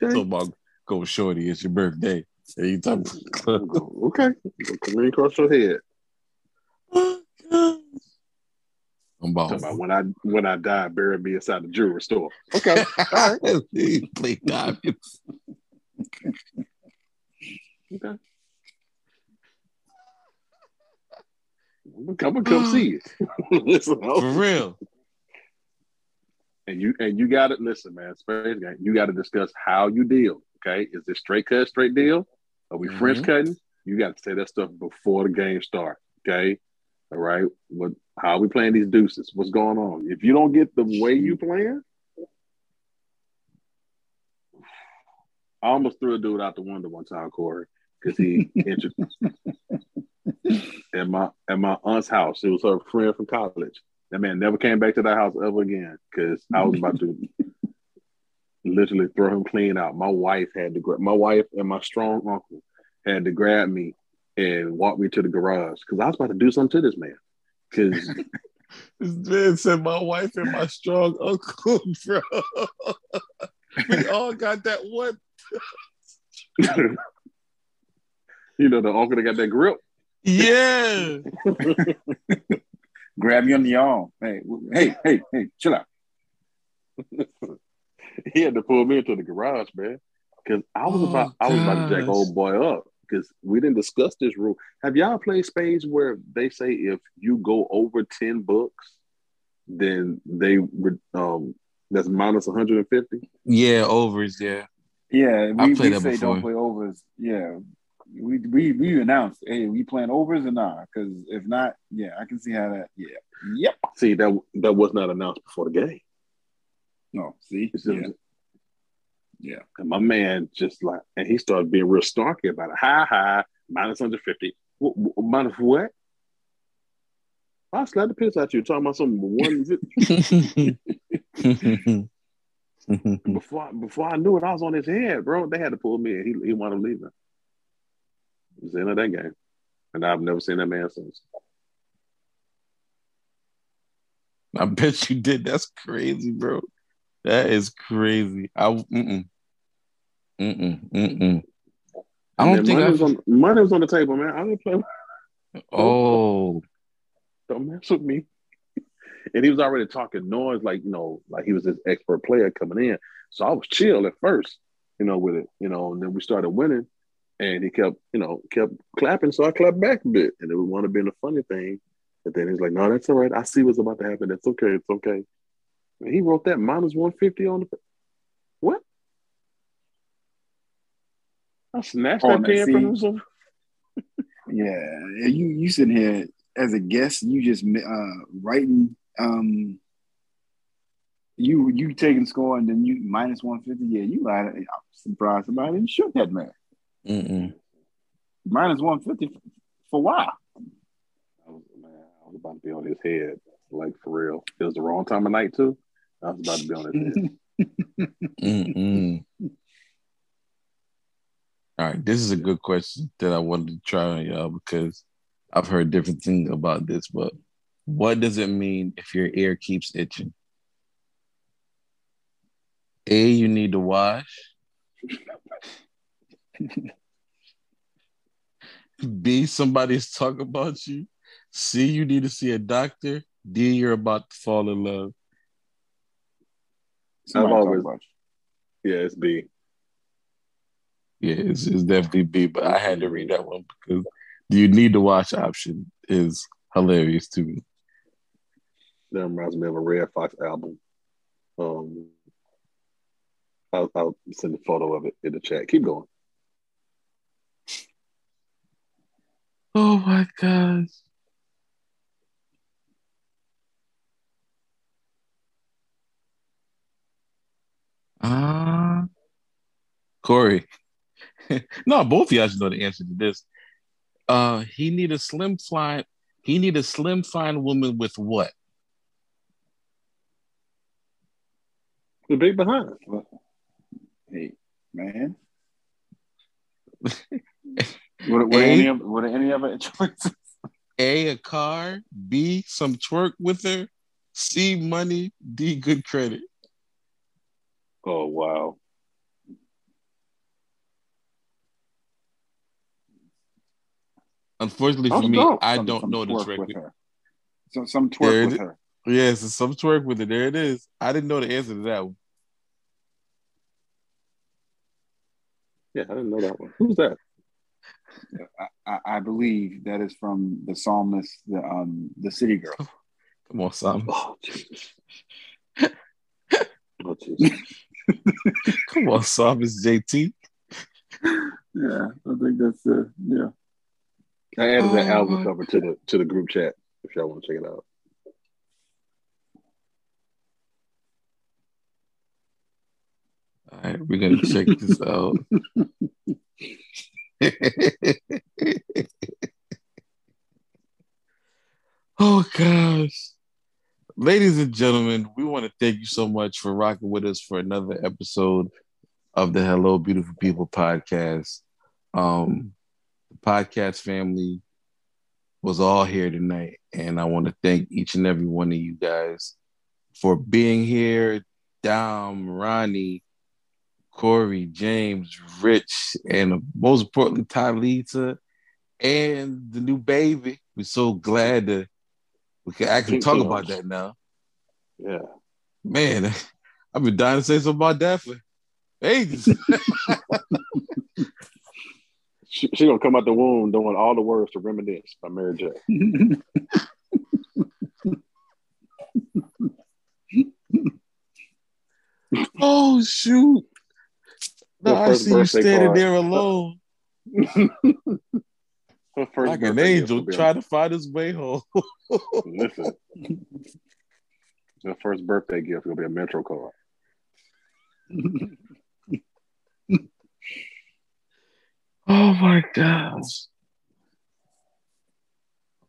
So about go shorty, it's your birthday. And you talk about the. Okay. Come in across your head. I'm Talking about about when I when I die, bury me inside the jewelry store. Okay. All right. play diamonds. Okay. I'm gonna come, I'm gonna come see it. listen, For real. and you and you got to listen, man. Space gang, you got to discuss how you deal. Okay, is this straight cut, straight deal? Are we French Mhm. cutting? You got to say that stuff before the game start. Okay, all right. What? How are we playing these deuces? What's going on? If you don't get the way you playing, I almost threw a dude out the window one time, Corey, because he introduced at my at my aunt's house. It was her friend from college. That man never came back to that house ever again because I was about to literally throw him clean out. My wife had to grab my wife and my strong uncle had to grab me and walk me to the garage because I was about to do something to this man. Because This man said my wife and my strong uncle, bro. we all got that one. you know the uncle that got that grip. Yeah. Grab you on the arm. Hey, hey, hey, hey, chill out. he had to pull me into the garage, man, because I was Oh, about I was about to jack old boy up because we didn't discuss this rule. Have y'all played spades where they say if you go over ten books, then they would um that's minus one hundred and fifty. Yeah, overs, yeah. Yeah, I we, played we that say before. don't play overs. Yeah, we we we announced, hey, we playing overs or not? Because if not, yeah, I can see how that. Yeah, yep. See that that was not announced before the game. No, see, It's yeah, just- yeah. And my man just like, and he started being real snarky about it. Hi, hi, minus 150. Wh- wh- Minus what? I slapped the piss out you talking about some one. before before I knew it, I was on his head, bro. They had to pull me, and he he wanted to leave. It was the end of that game, and I've never seen that man since. I bet you did. That's crazy, bro. That is crazy. I mm-mm. Mm-mm. Mm-mm. I don't then think money I was on money was on the table, man. I didn't play. Oh, Don't mess with me. And he was already talking noise, like you know, like he was this expert player coming in. So I was chill at first, you know, with it, you know, and then we started winning, and he kept, you know, kept clapping. So I clapped back a bit, and it would want to be a funny thing. But then he's like, "No, that's all right. I see what's about to happen. That's okay. It's okay." And he wrote that minus one fifty on the what? I snatched Oh, that now pen see- from him. Yeah, you you sitting here as a guest, you just uh writing um you you taking score and then you minus one fifty. Yeah, you lied. I'm surprised somebody didn't shoot that man. mm-mm. Minus one fifty for why? I was, man, I was about to be on his head, like for real. It was the wrong time of night too. I was about to be on his All right, this is a good question that I wanted to try on y'all because I've heard different things about this, but what does it mean if your ear keeps itching? A, you need to wash. B, somebody's talking about you. C, you need to see a doctor. D, you're about to fall in love. Somebody I've always- about Yeah, it's B. Yeah, it's, it's definitely B, but I had to read that one because the you need to watch option is hilarious to me. That reminds me of a Redd Foxx album. Um, I'll, I'll send a photo of it in the chat. Keep going. Oh my gosh. Corey. no, both of y'all should know the answer to this. Uh, he need a slim fine. He need a slim fine woman with what? The big behind. Hey, man. what, what, A- any of, what are any other choices? A, a car. B, some twerk with her. C, money. D, good credit. Oh wow. Unfortunately for me, dope. I Some- don't some know the twerk track. with her. Some some twerk it with is. her. Yes, it's some twerk with it. There it is. I didn't know the answer to that one. Yeah, I didn't know that one. Who's that? I, I, I believe that is from the psalmist, the um the city girl. Come on, Sam. Oh Jesus. oh Jesus. Come on, Sam. It's JT. Yeah, I think that's uh, yeah. I added that Oh, album my- cover to the to the group chat if y'all want to check it out. All right, we're gonna check this out. oh gosh. Ladies and gentlemen, we want to thank you so much for rocking with us for another episode of the Hello Beautiful People podcast. Um the podcast family was all here tonight, and I want to thank each and every one of you guys for being here. Dom, Ronnie, Corey, James, Rich, and most importantly, Talisa, and the new baby. We're so glad that we can actually talk about that now. Yeah. Man, I've been dying to say something about that for ages. She, she gonna come out the womb doing all the words to reminisce by Mary J. oh shoot! No, I see you standing card. there alone, Her first like an angel, trying to find his way home. Listen. the first birthday gift will be a Metro card. Oh my gosh!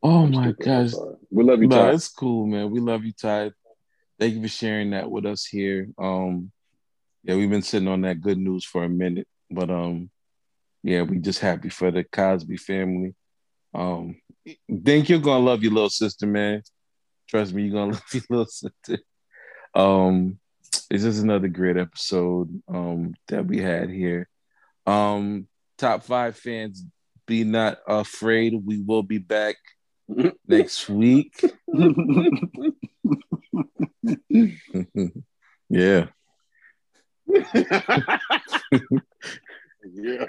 Oh my gosh! We love you, No, Ty. it's cool, man. We love you, Ty. Thank you for sharing that with us here. Um, yeah, we've been sitting on that good news for a minute, but um, yeah, we just happy for the Cosby family. Um, think you're gonna love your little sister, man. Trust me, you're gonna love your little sister. Um, it's just another great episode um that we had here. Um, top five fans, be not afraid. We will be back next week. yeah. yeah.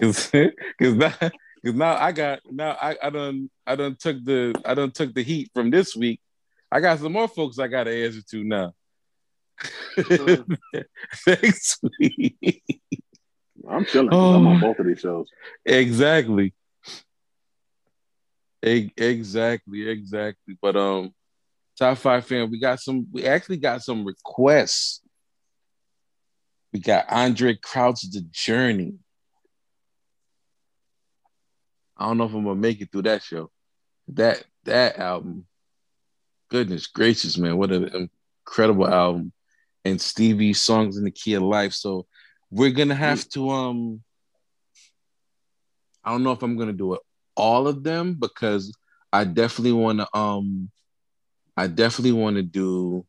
Cause, cause now, cause now I got now I, I done I done took the I done took the heat from this week. I got some more folks I gotta answer to now. Next week. I'm chilling. 'cause I'm Oh. on both of these shows. Exactly. E- exactly, exactly. But um top five fan, we got some we actually got some requests. We got Andraé Crouch's The Journey. I don't know if I'm gonna make it through that show. That that album, goodness gracious, man, what an incredible album. And Stevie's songs in the key of life. So we're gonna have to um I don't know if I'm gonna do it all of them because I definitely want to um I definitely want to do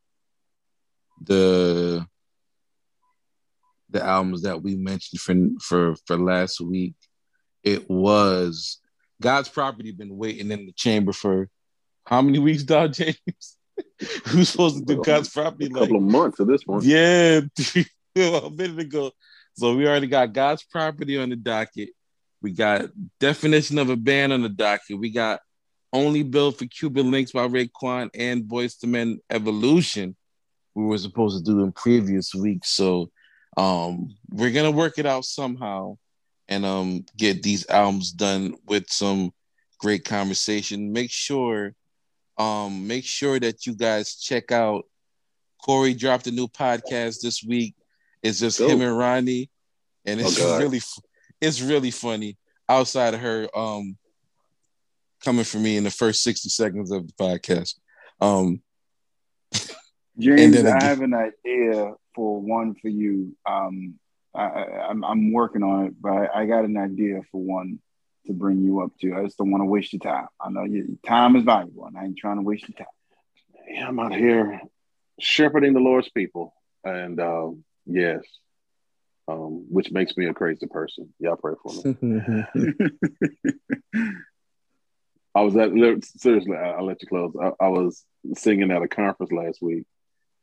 the the albums that we mentioned for for for last week. It was God's property been waiting in the chamber for how many weeks, Dog James? Who's supposed to do God's property A like couple of months at this point. yeah, a minute ago. So we already got God's property on the docket. We got definition of a band on the docket. We got only built for Cuban Linx by Raekwon and Boyz II Men Evolution. We were supposed to do in previous weeks. So um we're gonna work it out somehow and um get these albums done with some great conversation. Make sure um make sure that you guys check out Corey dropped a new podcast this week. It's just Dope. him and Ronnie, and it's Oh, really, it's really funny. Outside of her, um, coming for me in the first sixty seconds of the podcast, um, James, then I have an idea for one for you. Um, I, I, I'm I'm working on it, but I, I got an idea for one to bring you up to. I just don't want to waste your time. I know your your time is valuable, and I ain't trying to waste your time. Yeah, I'm out here shepherding the Lord's people, and um, yes, um, which makes me a crazy person. Y'all pray for me. I was at seriously. I, will let you close. I, I, was singing at a conference last week,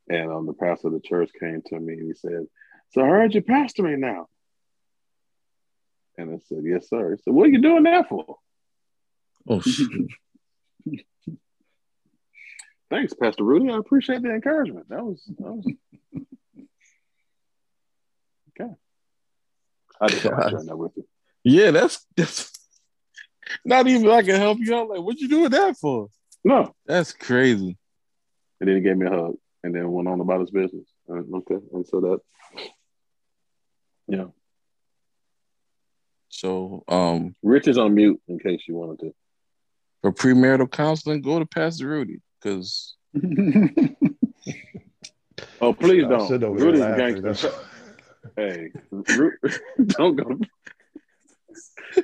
and um, the pastor of the church came to me and he said, "So I heard you pastoring now." And I said, "Yes, sir." He said, "What are you doing that for?" Oh. Thanks, Pastor Rudy. I appreciate the encouragement. That was that was okay. I just thought I'd that with you. Yeah, that's that's not even I can help you out. Like, what you doing that for? No, That's crazy. and then he gave me a hug, and then went on about his business. Uh, okay, and so that, yeah, So, um, Rich is on mute in case you wanted to. for premarital counseling, go to Pastor Rudy because Oh, please don't. sit over there Rudy's a gangster. That's- Hey, Ru- don't go.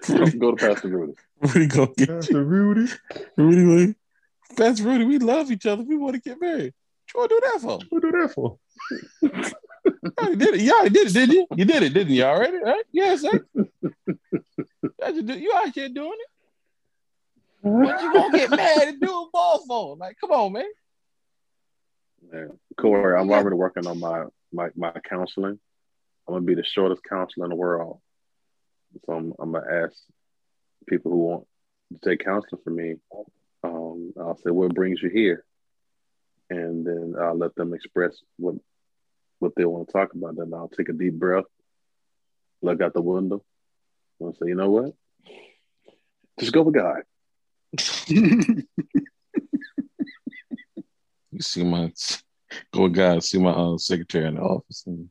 Don't go to Pastor Rudy. Rudy gonna get you. Pastor Rudy. Rudy, like, Pastor Rudy, we love each other. We want to get married. What you want to do that for? What do that for? You already did it. You already did it, didn't you? You did it, didn't you? Already, right? Yes, sir. That's you, do- you out here doing it. What you gonna get mad and do a ball for? Like, come on, man. Man, Corey, I'm already working on my, my my counseling. I'm gonna be the shortest counselor in the world. So I'm, I'm gonna ask people who want to take counseling from me. Um, I'll say, "What brings you here?" And then I'll let them express what what they want to talk about. Then I'll take a deep breath, look out the window, and say, "You know what? Just go with God." You see my go with God, see my uh, secretary in the office. And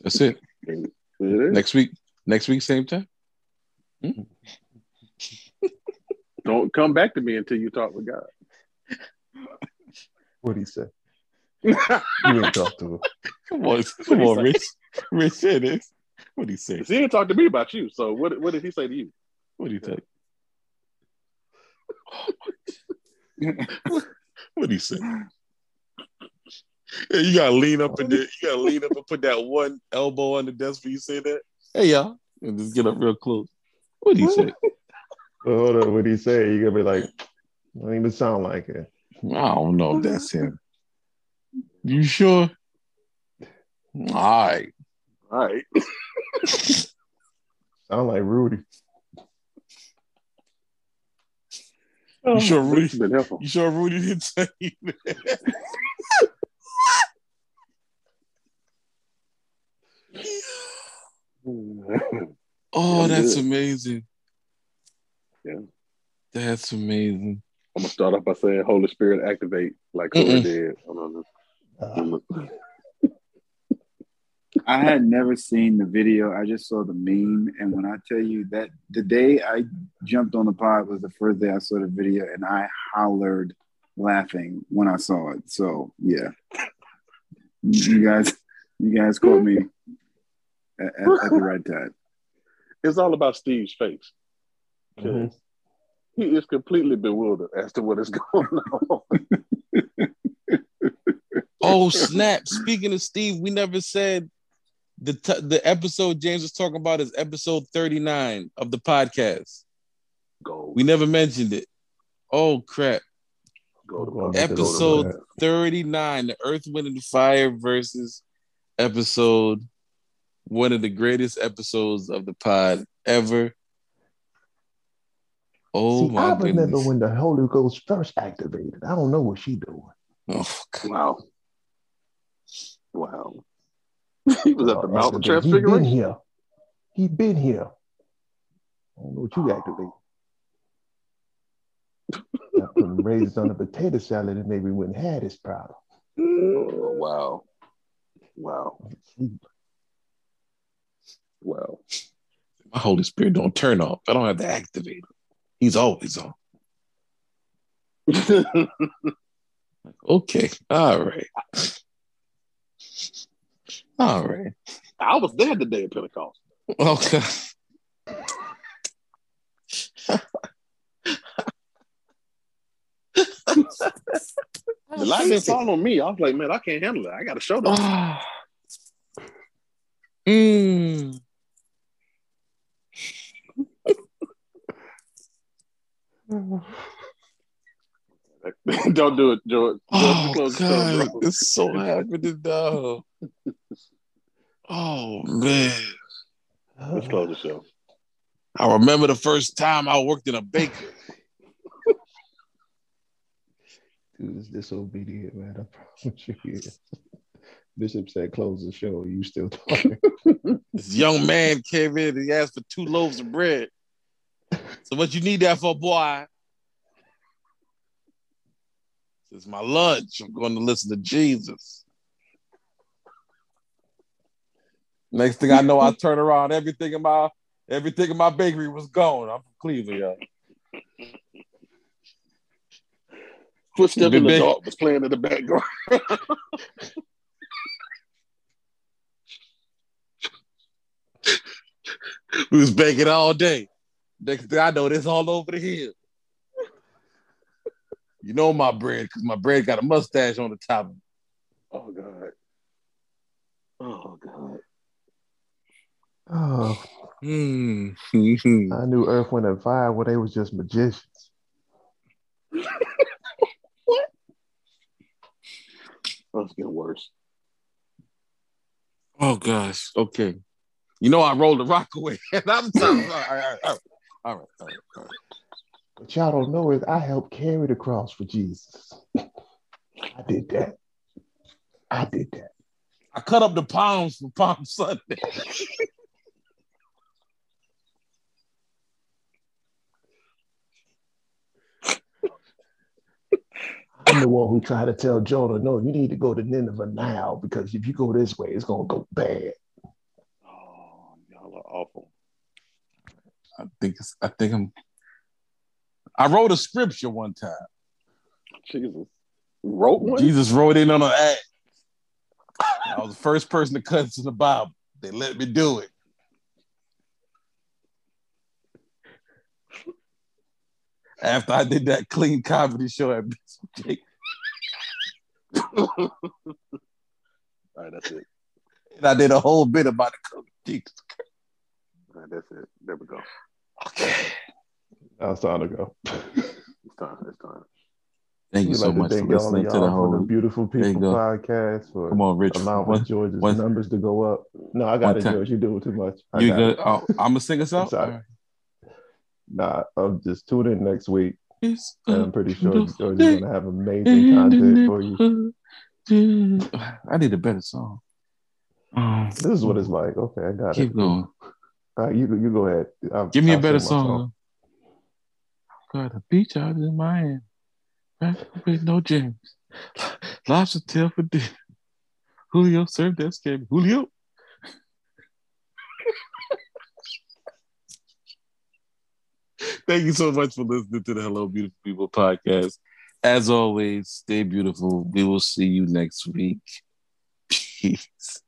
that's it. And it is. Next week, next week, same time. Hmm? Don't come back to me until you talk with God. What'd he say? You ain't talk to him. Come on, come on, Rich. Rich said this. What did he say? he didn't talk to me about you. So what? What did he say to you? What did he say? What did he say? Yeah, you gotta lean up and you gotta lean up and put that one elbow on the desk when you say that. Hey y'all, and just get up real close. What did he say? Well, hold on. What'd he say? You gonna be like, I don't even sound like it. I don't know if that's him. You sure? All right. All right. Sound like Rudy. You oh, sure Rudy? It's been helpful. You sure Rudy didn't say that? Oh, that's good. amazing. Yeah. That's amazing. I'm gonna start off by saying Holy Spirit activate like Corey did. I'm gonna- I'm gonna- I had never seen the video. I just saw the meme, and when I tell you that the day I jumped on the pod was the first day I saw the video, and I hollered laughing when I saw it. So yeah, you guys, you guys caught me at, at, at the right time. It's all about Steve's face. 'Cause Mhm. He is completely bewildered as to what is going on. Oh snap! Speaking of Steve, we never said the t- the episode James was talking about is episode thirty nine of the podcast. Go. We never mentioned it. Oh crap! go to Go go to Episode thirty nine, the Earth, Wind, and Fire versus episode one of the greatest episodes of the pod ever. Oh See, my I remember goodness! when the Holy Ghost first activated. I don't know what she doing. Oh, God. Wow. Wow. he was at the Uh, mountain activated. He been here. He been here. I don't know what you activate. I put him raisins on a potato salad and maybe we wouldn't have this problem. Oh, wow. Wow. Wow. my Holy Spirit don't turn off. I don't have to activate. it. He's always on. Okay. All right. All right. I was there the day of Pentecost. Okay. The light didn't fall on me. I was like, man, I can't handle it. I got to show them. mm. Don't do it, George. George Oh close the door, God, it's so happening now. Oh man. Let's close the show. I remember the first time I worked in a bakery. Dude is disobedient, man. I promise you. he is. Bishop said, "Close the show." You still talking? This young man came in and he asked for two loaves of bread. So what you need that for, boy? It's my lunch. I'm going to listen to Jesus. Next thing I know, I turn around. Everything in my everything in my bakery was gone. I'm from Cleveland, y'all. Footstep in the dark was playing in the background. We was baking all day. Next thing I know, this all over the hill. You know my bread, because my bread got a mustache on the top. oh God. Oh God. oh, Mm. I knew Earth, Wind, and Fire when they was just magicians. what? Oh, it's getting worse. oh gosh. Okay. You know I rolled the rock away. And I'm sorry. All right, all right, all right. All right, all right, all right. What y'all don't know is I helped carry the cross for Jesus. I did that. I did that. I cut up the palms for Palm Sunday. I'm the one who tried to tell Jonah, no, you need to go to Nineveh now because if you go this way, it's gonna go bad. Oh, y'all are awful. I think it's, I think I'm I wrote a scripture one time. Jesus. Wrote one? Jesus wrote in on an ad. I was the first person to cut into the Bible. They let me do it. After I did that clean comedy show at BCJ, All right, that's it. and I did a whole bit about the cook. Jesus. All right, that's it. There we go. Okay. Now it's time to go. It's time. It's time. Thank you We'd so like much for thank all listening to the y'all for the beautiful people podcast for Come on, Rich. allowing One- George's one- numbers to go up. No, I got it, time. George. You're doing too much. I you good? Oh, I'm gonna sing us out. sorry. All right. Nah, I'm just tune in next week. It's And a I'm pretty sure George is gonna have amazing content for you. I need a better song. Um, This is what it's like. Okay, I got keep it. going. All right, you you go ahead. I'll, Give me a I'll better sing my song. Got a beach out in Miami. Right with no James. Lobster tail for dinner. Julio served that scam. Julio. Thank you so much for listening to the Hello Beautiful People podcast. As always, stay beautiful. We will see you next week. Peace.